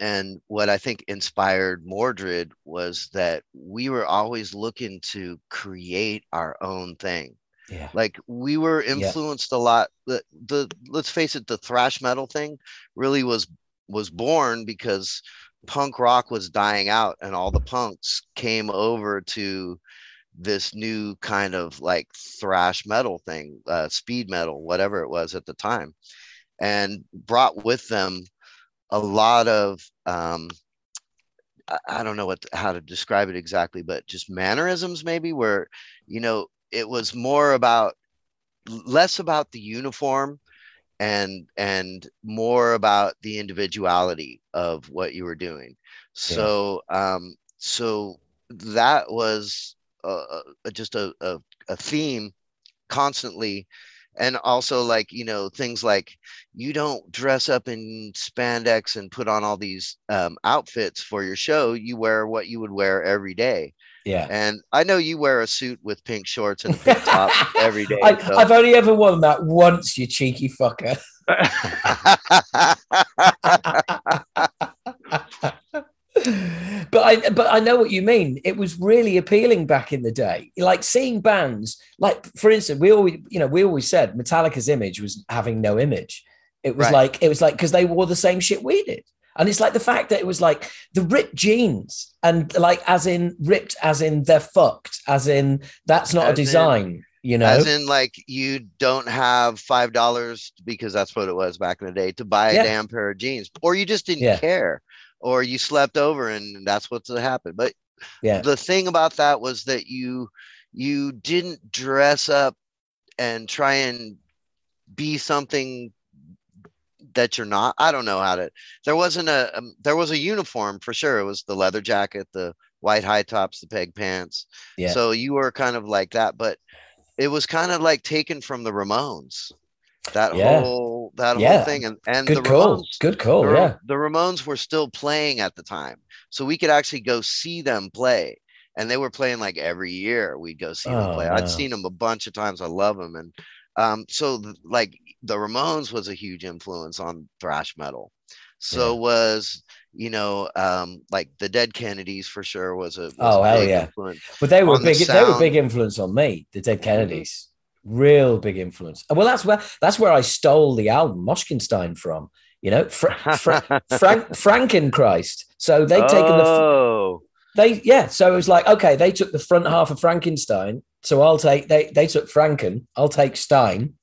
and what I think inspired Mordred was that we were always looking to create our own thing. Yeah. Like we were influenced yeah. a lot. The, the let's face it, the thrash metal thing really was was born because punk rock was dying out and all the punks came over to this new kind of like thrash metal thing, uh, speed metal, whatever it was at the time, and brought with them a lot of um, I don't know what how to describe it exactly, but just mannerisms maybe where you know it was more about less about the uniform and and more about the individuality of what you were doing. So yeah. um so that was uh, just a, a, a theme constantly. And also like you know things like you don't dress up in spandex and put on all these um, outfits for your show. You wear what you would wear every day. Yeah. And i know you wear a suit with pink shorts and a pink top every day I, so. i've only ever worn that once you cheeky fucker but I but I know what you mean. It was really appealing back in the day. Like seeing bands, like for instance, we always you know we always said Metallica's image was having no image. It was right. like it was like because they wore the same shit we did. And it's like the fact that it was like the ripped jeans and like as in ripped as in they're fucked, as in that's not as a design. In, you know, as in like you don't have five dollars because that's what it was back in the day to buy a yeah. damn pair of jeans, or you just didn't yeah. care or you slept over and that's what's happened. But yeah, the thing about that was that you you didn't dress up and try and be something that you're not. I don't know how to. There wasn't a um, there was a uniform for sure. It was the leather jacket, the white high tops, the peg pants. Yeah. So you were kind of like that, but it was kind of like taken from the Ramones that yeah. whole that yeah. whole thing and and good the call. Ramones, good call the, yeah the Ramones were still playing at the time so we could actually go see them play and they were playing like every year we'd go see oh, them play no. I'd seen them a bunch of times I love them and um so like the Ramones was a huge influence on thrash metal so yeah. was you know um like the dead kennedys for sure was a was oh hell yeah but they were big the they were big influence on me the dead kennedys real big influence. Well, that's where that's where I stole the album Moshkinstein from. You know, Fra- Fra- Frank Frankenchrist. So they'd taken oh. the they yeah. So it was like okay, they took the front half of Frankenstein. So I'll take they they took Franken. I'll take Stein.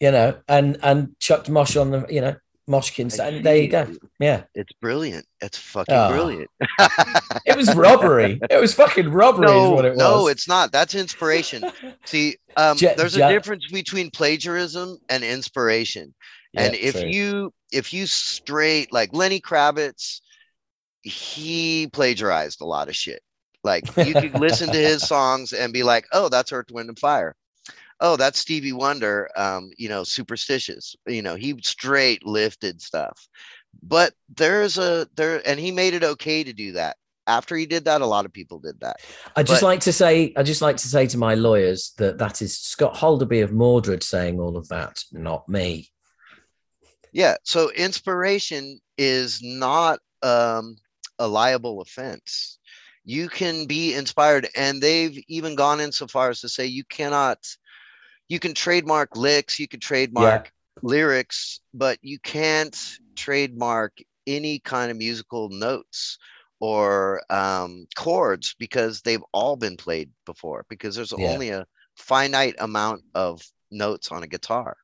You know, and and chucked Mosh on the you know Moshkins. And there you go. Yeah. It's brilliant. It's fucking oh. brilliant. it was robbery. It was fucking robbery, no, what it was. No, it's not. That's inspiration. See, um, Je- there's Je- a difference between plagiarism and inspiration. Yeah, and if true. you if you straight like Lenny Kravitz, he plagiarized a lot of shit. Like you could listen to his songs and be like, oh, that's Earth, Wind, and Fire oh, that's Stevie Wonder, um, you know, superstitious. You know, he straight lifted stuff. But there's a there, and he made it okay to do that. After he did that, a lot of people did that. I just but, like to say, I just like to say to my lawyers that that is Scott Holderby of Mordred saying all of that, not me. Yeah. So inspiration is not um, a liable offense. You can be inspired, and they've even gone insofar as to say you cannot you can trademark licks, you can trademark yeah. lyrics, but you can't trademark any kind of musical notes or um, chords because they've all been played before because there's yeah. only a finite amount of notes on a guitar.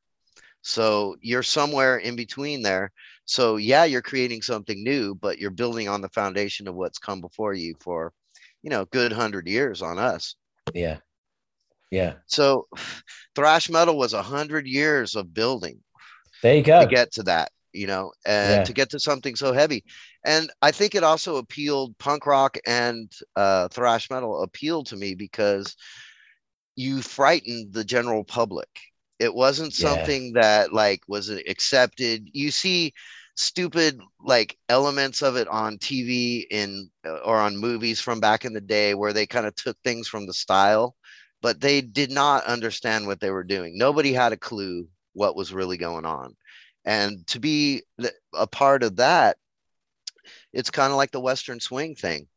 So you're somewhere in between there. So yeah, you're creating something new, but you're building on the foundation of what's come before you for, you know, good hundred years on us. Yeah. Yeah. So thrash metal was a hundred years of building. There you go. To get to that, you know, and yeah. to get to something so heavy. And I think it also appealed punk rock and uh, thrash metal appealed to me because you frightened the general public. It wasn't something yeah. that like was accepted. You see stupid like elements of it on TV in uh, or on movies from back in the day where they kind of took things from the style, but they did not understand what they were doing. Nobody had a clue what was really going on. And to be a part of that, it's kind of like the Western swing thing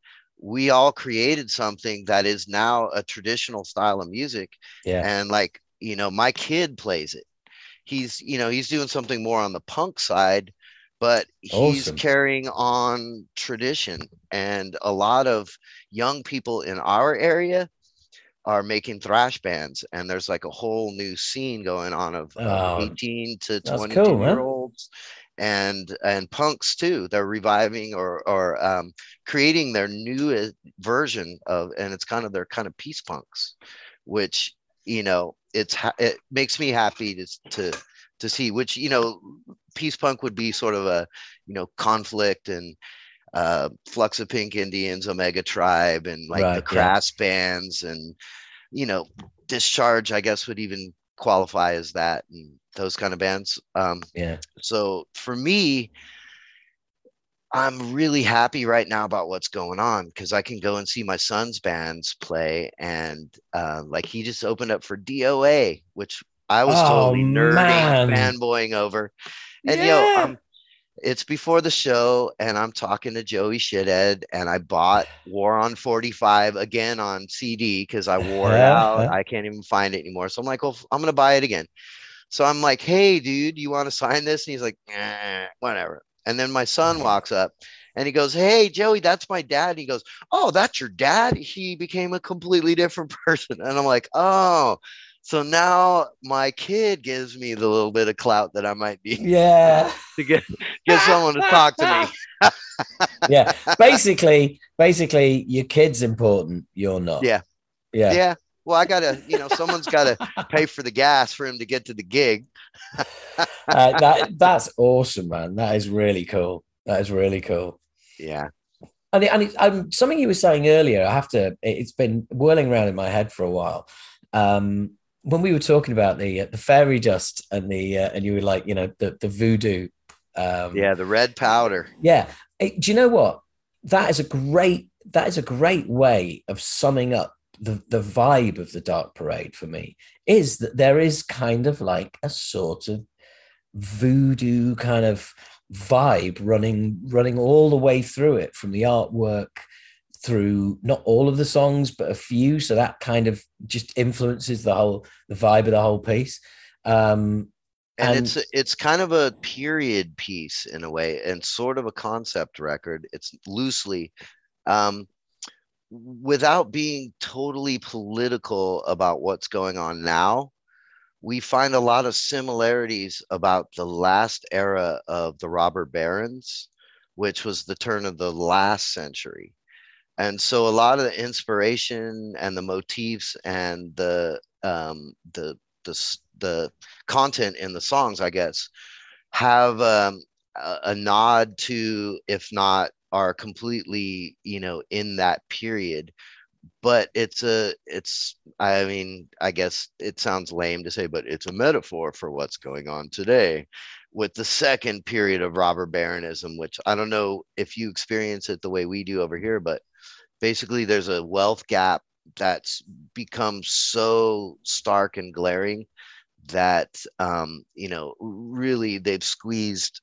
we all created something that is now a traditional style of music. Yeah. And like, you know, my kid plays it. He's, you know, he's doing something more on the punk side, but he's awesome. carrying on tradition. And a lot of young people in our area are making thrash bands and there's like a whole new scene going on of oh, 18 to 22 cool, year olds and and punks too. They're reviving or or um, creating their new version of and it's kind of their kind of peace punks which you know it's it makes me happy to to to see which you know peace punk would be sort of a you know conflict and uh flux of pink indians omega tribe and like right, the crass yeah. bands and you know discharge i guess would even qualify as that and those kind of bands. Um, yeah. So for me, I'm really happy right now about what's going on because I can go and see my son's bands play, and uh, like he just opened up for DOA, which I was oh, totally nerding, fanboying over. And yeah. yo, um, it's before the show, and I'm talking to Joey Shithead, and I bought War on 45 again on CD because I wore it out. I can't even find it anymore. So I'm like, well, I'm gonna buy it again. So I'm like, hey, dude, you want to sign this? And he's like, eh, whatever. And then my son walks up and he goes, Hey, Joey, that's my dad. And he goes, Oh, that's your dad. He became a completely different person. And I'm like, Oh, so now my kid gives me the little bit of clout that I might be. Yeah. to get get someone to talk to me. yeah. Basically, basically, your kid's important. You're not. Yeah. Yeah. Yeah well, I gotta, you know, someone's got to pay for the gas for him to get to the gig. uh, that that's awesome, man. That is really cool. That is really cool. Yeah. And, it, and it, um, something you were saying earlier, I have to. It's been whirling around in my head for a while. Um, when we were talking about the uh, the fairy dust and the uh, and you were like, you know, the the voodoo. Um, yeah, the red powder. Yeah. It, do you know what? That is a great. That is a great way of summing up the the vibe of the Dark Parade for me is that there is kind of like a sort of voodoo kind of vibe running running all the way through it from the artwork through not all of the songs but a few. So that kind of just influences the whole the vibe of the whole piece. Um and, and it's it's kind of a period piece in a way and sort of a concept record. It's loosely um without being totally political about what's going on now, we find a lot of similarities about the last era of the robber barons, which was the turn of the last century. And so a lot of the inspiration and the motifs and the um, the the the content in the songs, I guess, have um, a, a nod to, if not are completely you know in that period. But it's a it's i mean i guess it sounds lame to say but it's a metaphor for what's going on today with the second period of robber baronism which i don't know if you experience it the way we do over here but basically there's a wealth gap that's become so stark and glaring that um, you know really they've squeezed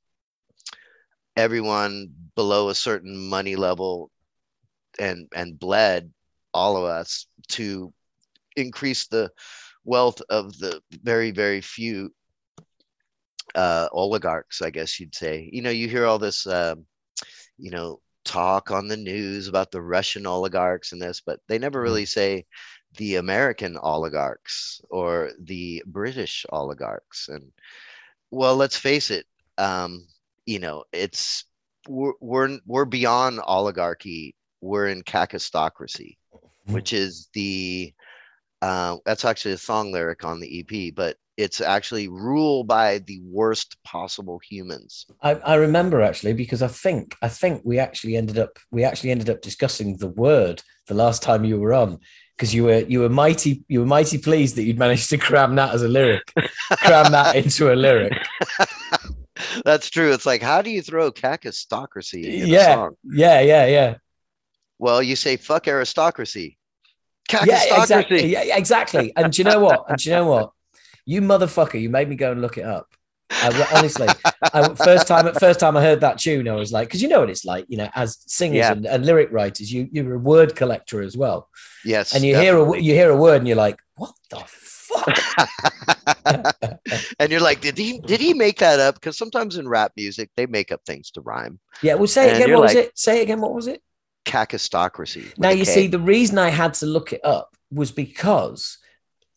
everyone below a certain money level and and bled all of us to increase the wealth of the very very few uh, oligarchs, I guess you'd say. You know, you hear all this, uh, you know, talk on the news about the Russian oligarchs and this, but they never mm. really say the American oligarchs or the British oligarchs. And well, let's face it, um, you know, it's we're, we're we're beyond oligarchy. We're in kakistocracy, mm. which is the uh, that's actually a song lyric on the EP, but it's actually ruled by the worst possible humans. I, I remember actually because I think I think we actually ended up we actually ended up discussing the word the last time you were on because you were you were mighty you were mighty pleased that you'd managed to cram that as a lyric, cram that into a lyric. That's true. It's like how do you throw kakistocracy? yeah, yeah, yeah, yeah. Well, you say fuck aristocracy. Yeah, exactly. Yeah, exactly. And do you know what? And do you know what? You motherfucker, you made me go and look it up. I, honestly, I, first time first time I heard that tune, I was like, because you know what it's like, you know, as singers yeah. and, and, lyric writers, you you're a word collector as well. Yes, and you definitely. hear a you hear a word and you're like, what the fuck? and you're like, did he did he make that up? Because sometimes in rap music they make up things to rhyme. Yeah, well, say it again. What like, was it? Say it again. What was it? Kakistocracy. Now you K. see, the reason I had to look it up was because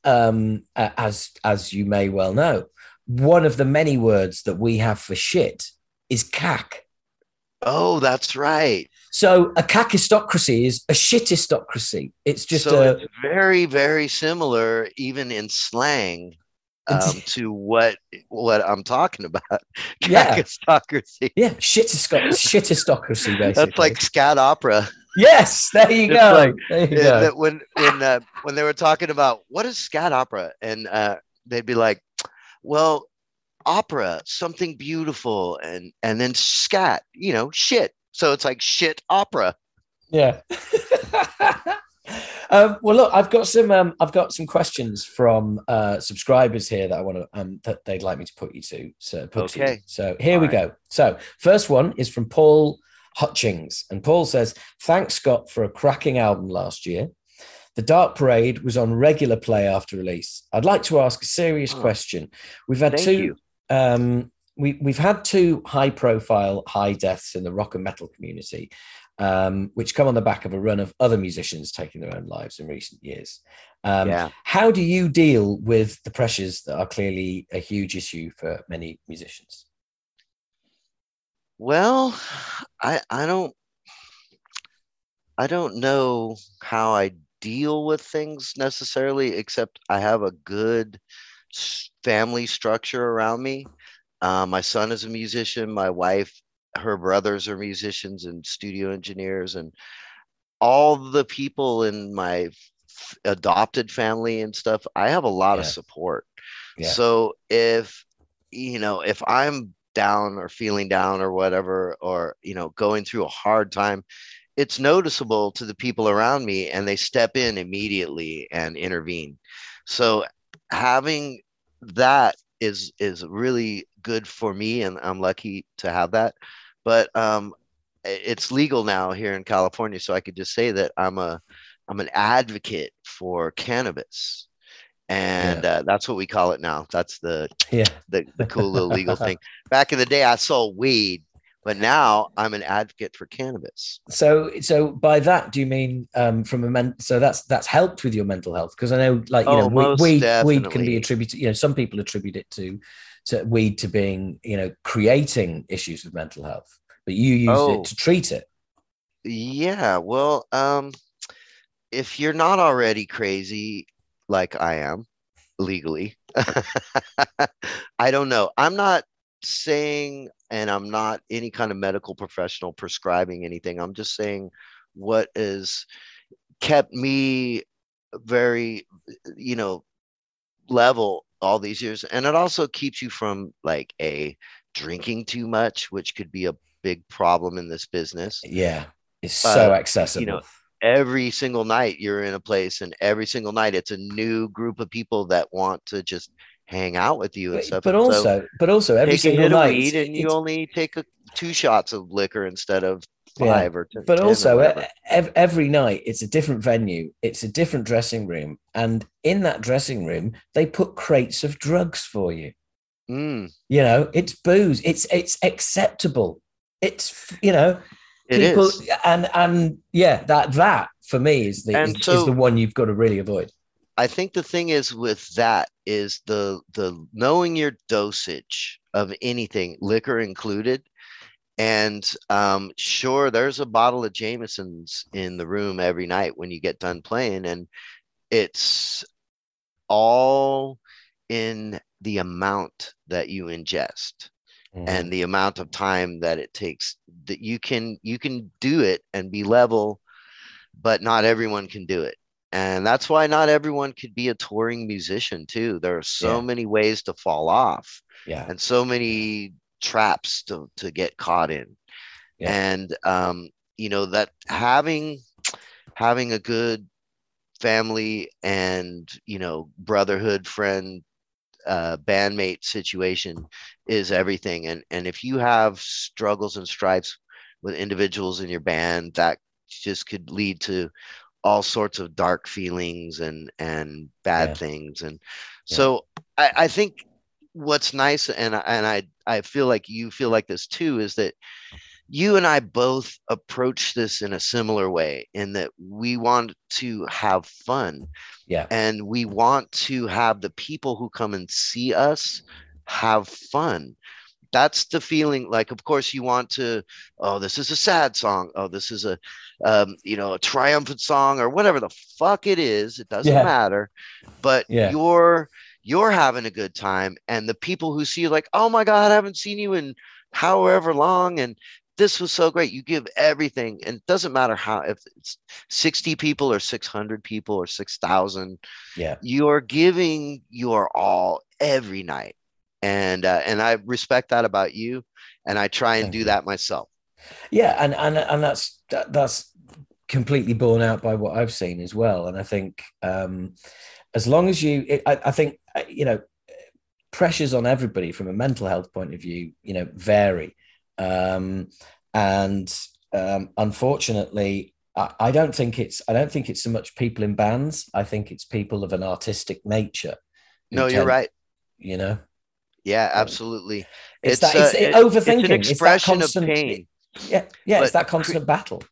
um, as as you may well know, one of the many words that we have for shit is cack. Oh, that's right. So a kakistocracy is a shitistocracy. It's just so a, it's very, very similar, even in slang, um, to what what I'm talking about. Yeah, kakistocracy. Yeah, shitistocracy. Basically, that's like scat opera. Yes, there you go. Like, there you yeah, go. when when uh, when they were talking about what is scat opera, and uh, they'd be like, "Well, opera, something beautiful," and and then scat, you know, shit. So it's like shit opera. Yeah. um, well, look, I've got some um, I've got some questions from uh, subscribers here that I want to um, that they'd like me to put you to. So, okay. To so here All we right. go. So first one is from Paul Hutchings. And Paul says, Thanks, Scott, for a cracking album last year. The Dark Parade was on regular play after release. I'd like to ask a serious oh, question. We've had two. Um, we, we've had two high profile high deaths in the rock and metal community, um, which come on the back of a run of other musicians taking their own lives in recent years. Um, yeah. How do you deal with the pressures that are clearly a huge issue for many musicians? Well, I I don't I don't know how I deal with things necessarily, except I have a good family structure around me. Uh, my son is a musician. My wife, her brothers are musicians and studio engineers, and all the people in my f- adopted family and stuff. I have a lot yeah. of support. Yeah. So if you know, if I'm down or feeling down or whatever, or, you know, going through a hard time, it's noticeable to the people around me and they step in immediately and intervene. So having that is is really good for me and I'm lucky to have that. But um it's legal now here in California so I could just say that I'm a I'm an advocate for cannabis and yeah. uh, that's what we call it now. That's the yeah the, the cool little legal thing. Back in the day, I sold weed, but now I'm an advocate for cannabis. So, so by that, do you mean um, from a men? So that's that's helped with your mental health because I know, like you oh, know, weed, weed can be attributed. You know, some people attribute it to to weed to being you know creating issues with mental health, but you use oh. it to treat it. Yeah, well, um, if you're not already crazy, like I am legally. I don't know. I'm not saying, and I'm not any kind of medical professional prescribing anything. I'm just saying what has kept me very, you know, level all these years. And it also keeps you from like a drinking too much, which could be a big problem in this business. Yeah. It's so accessible. You know, every single night you're in a place and every single night it's a new group of people that want to just hang out with you and but, stuff. But also, but also every single night and you only take a, two shots of liquor instead of five yeah. or 10, but also every night it's a different venue it's a different dressing room and in that dressing room they put crates of drugs for you mm. you know it's booze it's it's acceptable it's you know it people is. and and yeah that that for me is the is, so, is the one you've got to really avoid i think the thing is with that is the the knowing your dosage of anything liquor included and um, sure, there's a bottle of Jameson's in the room every night when you get done playing, and it's all in the amount that you ingest mm. and the amount of time that it takes that you can you can do it and be level but not everyone can do it and that's why not everyone could be a touring musician too there are so yeah. many ways to fall off yeah and so many traps to, to get caught in yeah. and um, you know that having having a good family and you know brotherhood friend uh, bandmate situation is everything and and if you have struggles and stripes with individuals in your band that just could lead to all sorts of dark feelings and and bad yeah. things and yeah. so I, I think what's nice and and I I feel like you feel like this too is that you and I both approach this in a similar way in that we want to have fun. Yeah. And we want to have the people who come and see us have fun. That's the feeling. Like, of course, you want to, oh, this is a sad song. Oh, this is a, um, you know, a triumphant song or whatever the fuck it is. It doesn't yeah. matter. But yeah. you're, you're having a good time and the people who see you like oh my god i haven't seen you in however long and this was so great you give everything and it doesn't matter how if it's 60 people or 600 people or 6000 yeah you're giving your all every night and uh, and i respect that about you and i try and Thank do you. that myself yeah and and and that's that, that's completely borne out by what i've seen as well and i think um as long as you it, I, I think uh, you know pressures on everybody from a mental health point of view you know vary. Um, and um, unfortunately I, I, don't think it's i don't think it's so much people in bands. I think it's people of an artistic nature no you're right. you know? Yeah absolutely. It's, it's that it's uh, overthinking. it's an expression it's constant, of pain. yeah yeah but it's that constant cre- battle.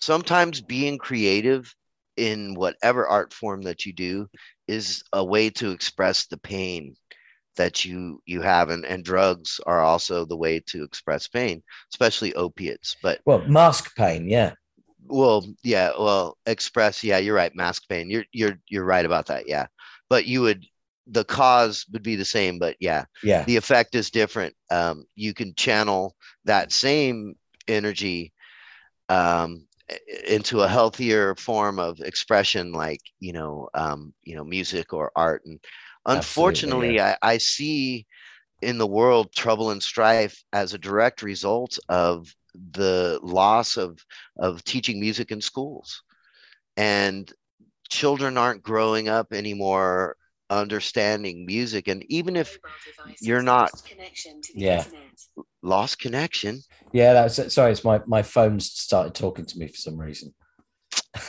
sometimes being creative in whatever art form that you do is a way to express the pain that you you have and, and drugs are also the way to express pain especially opiates but well mask pain yeah. Well yeah well express yeah you're right mask pain you're you're you're right about that yeah. But you would the cause would be the same but yeah. Yeah. The effect is different um you can channel that same energy um into a healthier form of expression like you know um, you know music or art and unfortunately yeah. I, I see in the world trouble and strife as a direct result of the loss of of teaching music in schools and children aren't growing up anymore understanding music and even if you're not yeah. lost connection? Yeah that's sorry it's my my phone started talking to me for some reason.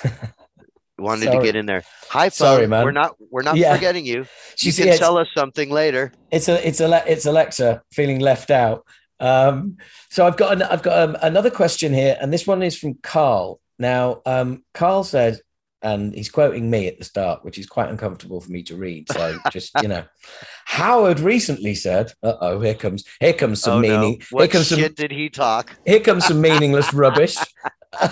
Wanted sorry. to get in there. Hi phone. Sorry man. We're not we're not yeah. forgetting you. You can tell us something later. It's a it's a it's alexa feeling left out. Um so i've got an, i've got um, another question here and this one is from carl. Now um carl said and he's quoting me at the start, which is quite uncomfortable for me to read. So just you know, Howard recently said, "Uh oh, here comes here comes some oh, meaning. No. What here comes shit some, did he talk? Here comes some meaningless rubbish."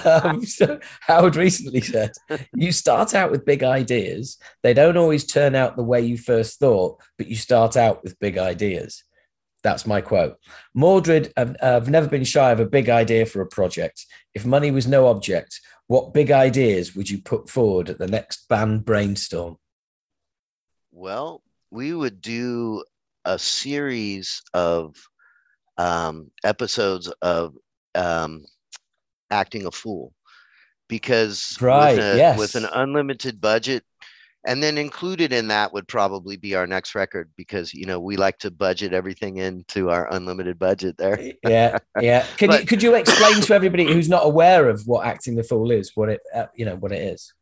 Um, so Howard recently said, "You start out with big ideas. They don't always turn out the way you first thought, but you start out with big ideas." That's my quote. Mordred, I've, I've never been shy of a big idea for a project. If money was no object, what big ideas would you put forward at the next band brainstorm? Well, we would do a series of um, episodes of um, acting a fool because right, with, a, yes. with an unlimited budget and then included in that would probably be our next record because you know we like to budget everything into our unlimited budget there. Yeah yeah. Can but, you could you explain to everybody who's not aware of what acting the fool is what it uh, you know what it is?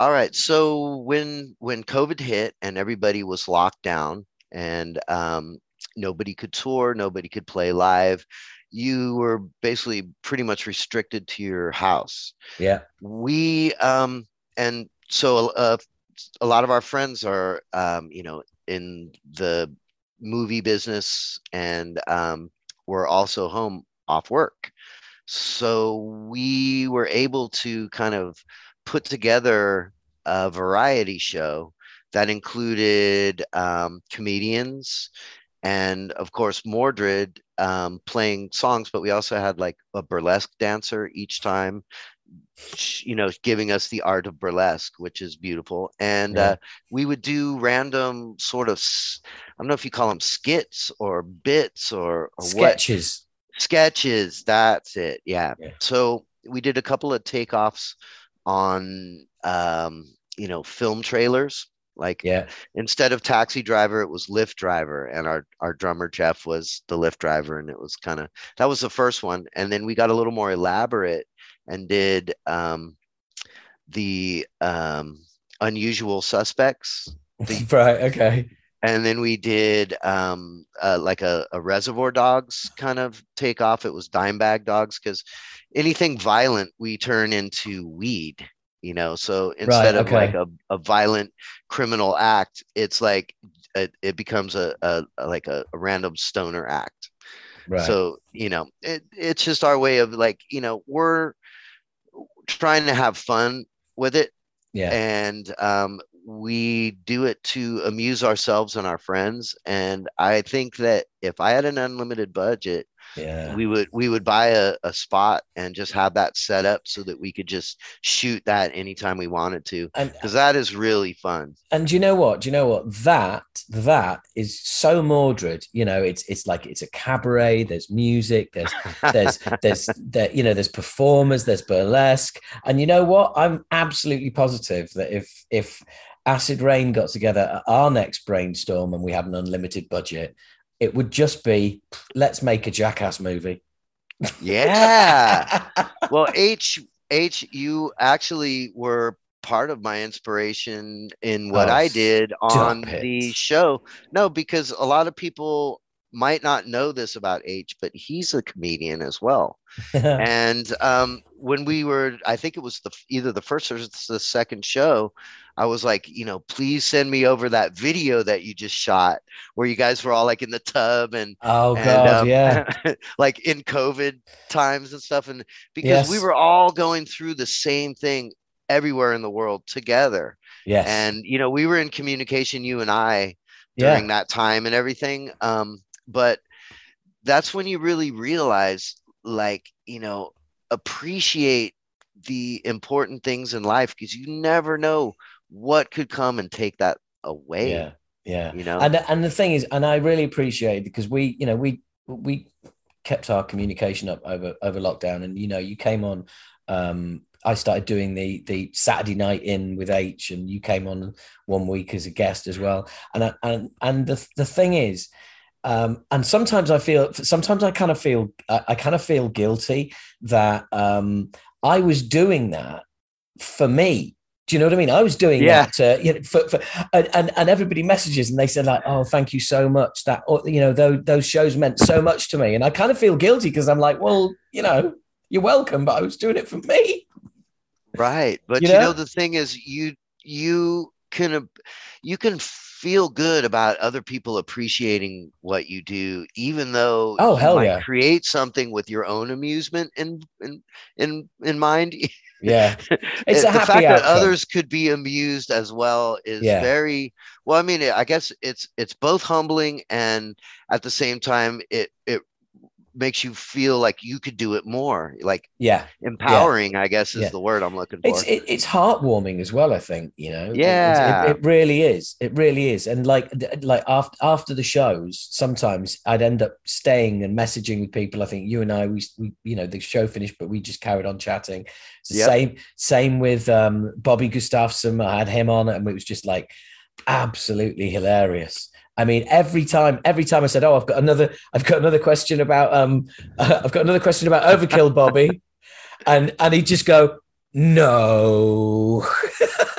All right so when when covid hit and everybody was locked down and um, nobody could tour nobody could play live you were basically pretty much restricted to your house. Yeah. We um and so uh, a lot of our friends are, um, you know, in the movie business and um, we're also home off work. So we were able to kind of put together a variety show that included um, comedians and of course Mordred um, playing songs, but we also had like a burlesque dancer each time you know giving us the art of burlesque which is beautiful and yeah. uh, we would do random sort of i don't know if you call them skits or bits or, or sketches what. sketches that's it yeah. yeah. so we did a couple of takeoffs on um, you know film trailers like yeah instead of taxi driver it was Lyft driver and our our drummer jeff was the Lyft driver and it was kind of that was the first one and then we got a little more elaborate and did um, the um, unusual suspects. The, right. Okay. And then we did um, uh, like a, a, Reservoir Dogs kind of take off. It was dime bag dogs because anything violent we turn into weed, you know. So instead right, okay. of like a, a violent criminal act, it's like it, it becomes a, a, a like a, a random stoner act. Right. So you know, it, it's just our way of like you know we're trying to have fun with it. Yeah. And um, we do it to amuse ourselves and our friends. And I think that if I had an unlimited budget, yeah. we would we would buy a, a spot and just have that set up so that we could just shoot that anytime we wanted to because that is really fun. and you know what? Do you know what? That that is so mordred you know it's it's like it's a cabaret there's music there's there's there's there, you know there's performers there's burlesque. And you know what? I'm absolutely positive that if if Acid Reign got together at our next brainstorm and we had an unlimited budget it would just be let's make a jackass movie. Yeah. well, H H, you actually were part of my inspiration in what oh, I did on the show. No, because a lot of people might not know this about H, but he's a comedian as well. and um, when we were, I think it was the either the first or the second show, I was like, you know, please send me over that video that you just shot where you guys were all like in the tub and oh and, god, um, yeah, like in COVID times and stuff, and because yes. we were all going through the same thing everywhere in the world together. Yes, and you know, we were in communication, you and I, during yeah. that time and everything. Um, but that's when you really realize, like, you know, appreciate the important things in life because you never know what could come and take that away. Yeah. Yeah. You know, and and the thing is, and I really appreciate because we, you know, we we kept our communication up over over lockdown, and you know, you came on. Um, I started doing the the Saturday night in with H, and you came on one week as a guest as well. And I, and and the the thing is, um, and sometimes I feel, sometimes I kind of feel, I, I kind of feel guilty that um, I was doing that for me do you know what I mean? I was doing yeah. that, uh, you know, for, for, and, and everybody messages and they said like, "Oh, thank you so much." That you know, those those shows meant so much to me, and I kind of feel guilty because I'm like, well, you know, you're welcome, but I was doing it for me. Right, but you know, you know the thing is, you you can you can feel good about other people appreciating what you do, even though oh hell yeah, create something with your own amusement in in in in mind. Yeah, it's eh, the fact outcome. that others could be amused as well is yeah. very well. I mean, I guess it's it's both humbling and at the same time it it makes you feel like you could do it more like yeah. Empowering yeah. i guess is yeah. the word i'm looking for. it's it, it's heartwarming as well i think you know? Yeah it, it, really is. It really is. And like like after after the shows sometimes i'd end up staying and messaging with people. I think you and i we, we you know the show finished but we just carried on chatting. Yep. same same with um bobby gustafson i had him on and it was just like absolutely hilarious I mean, every time, every time I said, "Oh, I've got another, I've got another question about, um, uh, I've got another question about Overkill, Bobby," and and he'd just go, "No."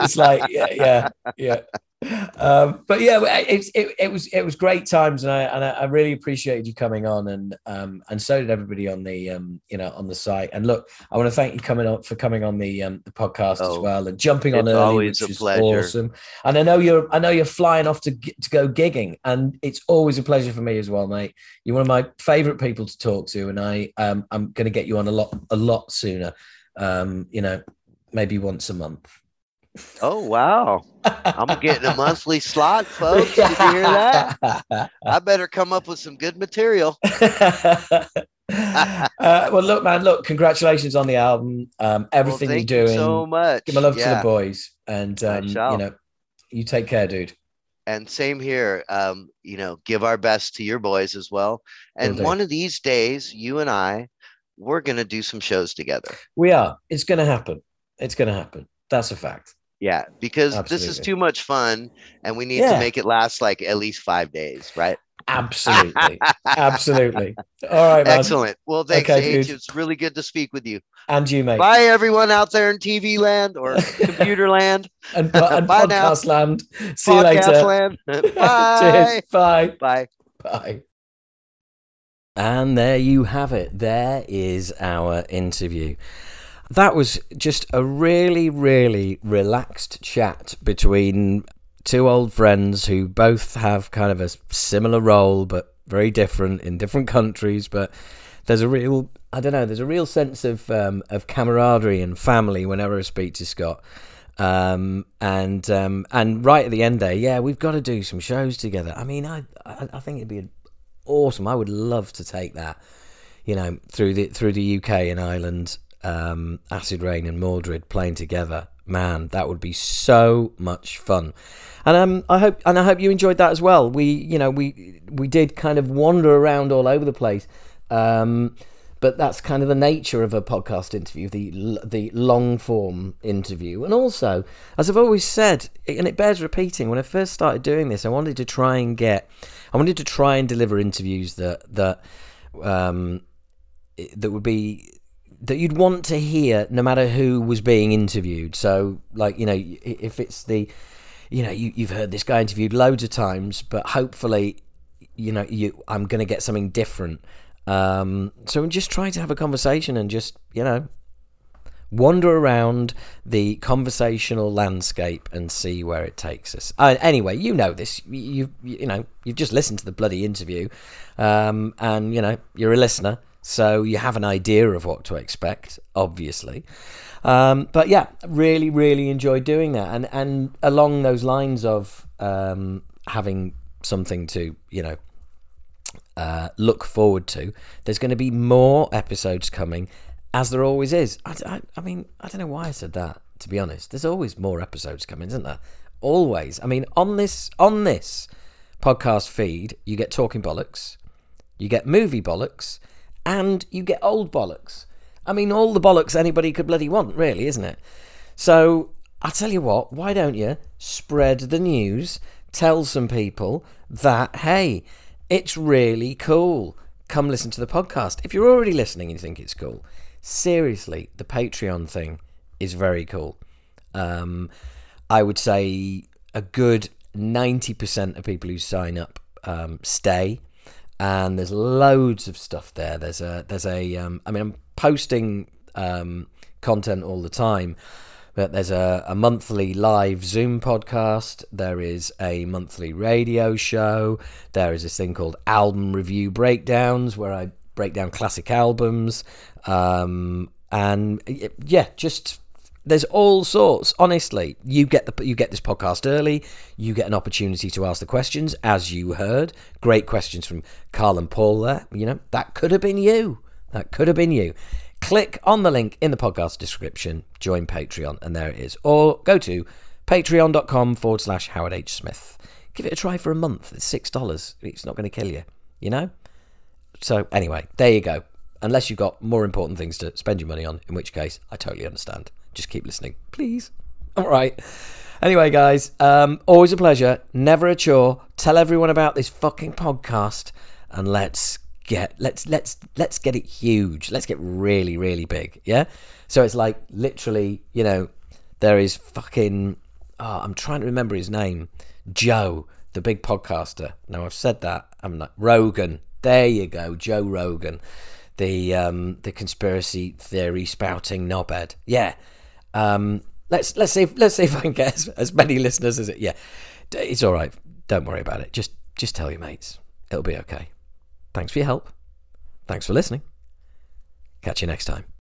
it's like, yeah, yeah, yeah um, but yeah, it, it, it, was it was great times, and I and I really appreciated you coming on, and um, and so did everybody on the um, you know on the site. And look, I want to thank you coming on for coming on the um, the podcast oh, as well and jumping on early, which is pleasure. awesome. And I know you're I know you're flying off to to go gigging, and it's always a pleasure for me as well, mate. You're one of my favorite people to talk to, and I um, I'm going to get you on a lot a lot sooner. Um, you know, maybe once a month. Oh wow! I'm getting a monthly slot, folks. Did you hear that? I better come up with some good material. uh, well, look, man. Look, congratulations on the album. Um, everything well, you're doing. You so much. Give my love yeah. to the boys, and um, you know, you take care, dude. And same here. Um, you know, give our best to your boys as well. And one of these days, you and I, we're gonna do some shows together. We are. It's gonna happen. It's gonna happen. That's a fact. Yeah, because Absolutely. this is too much fun and we need yeah. to make it last like at least five days, right? Absolutely. Absolutely. All right, man. Excellent. Well, thanks, okay, H. Dude. It's really good to speak with you. And you, mate. Bye, everyone out there in TV land or computer land. and, uh, and Bye podcast now. land. See podcast you later. Land. Bye. Cheers. Bye. Bye. Bye. And there you have it. There is our interview that was just a really, really relaxed chat between two old friends who both have kind of a similar role, but very different in different countries. But there's a real, I don't know, there's a real sense of um, of camaraderie and family whenever I speak to Scott. Um, and um, and right at the end there, yeah, we've got to do some shows together. I mean, I I, think it'd be awesome. I would love to take that, you know, through the through the UK and Ireland um, Acid Reign and Mordred playing together, man, that would be so much fun. And um, I hope and I hope you enjoyed that as well. We, you know, we we did kind of wander around all over the place. Um, but that's kind of the nature of a podcast interview, the the long form interview. And also, as I've always said, and it bears repeating, when I first started doing this, I wanted to try and get, I wanted to try and deliver interviews that that um, that would be that you'd want to hear no matter who was being interviewed. So, like, you know, if it's the, you know, you, you've heard this guy interviewed loads of times, but hopefully, you know, you I'm going to get something different. Um, so just trying to have a conversation and just, you know, wander around the conversational landscape and see where it takes us. Uh, anyway, you know this. You you know you've just listened to the bloody interview, um, and you know you're a listener so you have an idea of what to expect, obviously. Um, but yeah, really, really enjoy doing that, and and along those lines of um, having something to you know uh, look forward to. There's going to be more episodes coming, as there always is. I, I, I, mean, I don't know why I said that. To be honest, there's always more episodes coming, isn't there? Always. I mean, on this on this podcast feed, you get talking bollocks, you get movie bollocks, and you get old bollocks. I mean, all the bollocks anybody could bloody want, really, isn't it? So I tell you what, why don't you spread the news? Tell some people that hey, it's really cool. Come listen to the podcast. If you're already listening and you think it's cool, seriously, the Patreon thing is very cool. Um, I would say a good 90% of people who sign up um, stay and there's loads of stuff there. There's a there's a um, I mean I'm posting um, content all the time. But there's a, a monthly live Zoom podcast. There is a monthly radio show. There is this thing called album review breakdowns where I break down classic albums. Um, and yeah, just There's all sorts. Honestly, you get the you get this podcast early. You get an opportunity to ask the questions, as you heard. Great questions from Carl and Paul. There, you know that could have been you. That could have been you. Click on the link in the podcast description. Join Patreon, and there it is. Or go to patreon.com forward slash Howard H Smith. Give it a try for a month. It's six dollars. It's not going to kill you. You know. So anyway, there you go. Unless you've got more important things to spend your money on, in which case I totally understand. Just keep listening, please. All right. Anyway, guys, um, always a pleasure. Never a chore. Tell everyone about this fucking podcast, and let's get let's let's let's get it huge. Let's get really really big. Yeah. So it's like literally, you know, there is fucking. Oh, I'm trying to remember his name. Joe, the big podcaster. Now I've said that. I'm not Rogan. There you go, Joe Rogan, the um, the conspiracy theory spouting knobhead. Yeah. Um, let's let's see if, let's see if I can get as, as many listeners as it. Yeah, it's all right. Don't worry about it. Just just tell your mates. It'll be okay. Thanks for your help. Thanks for listening. Catch you next time.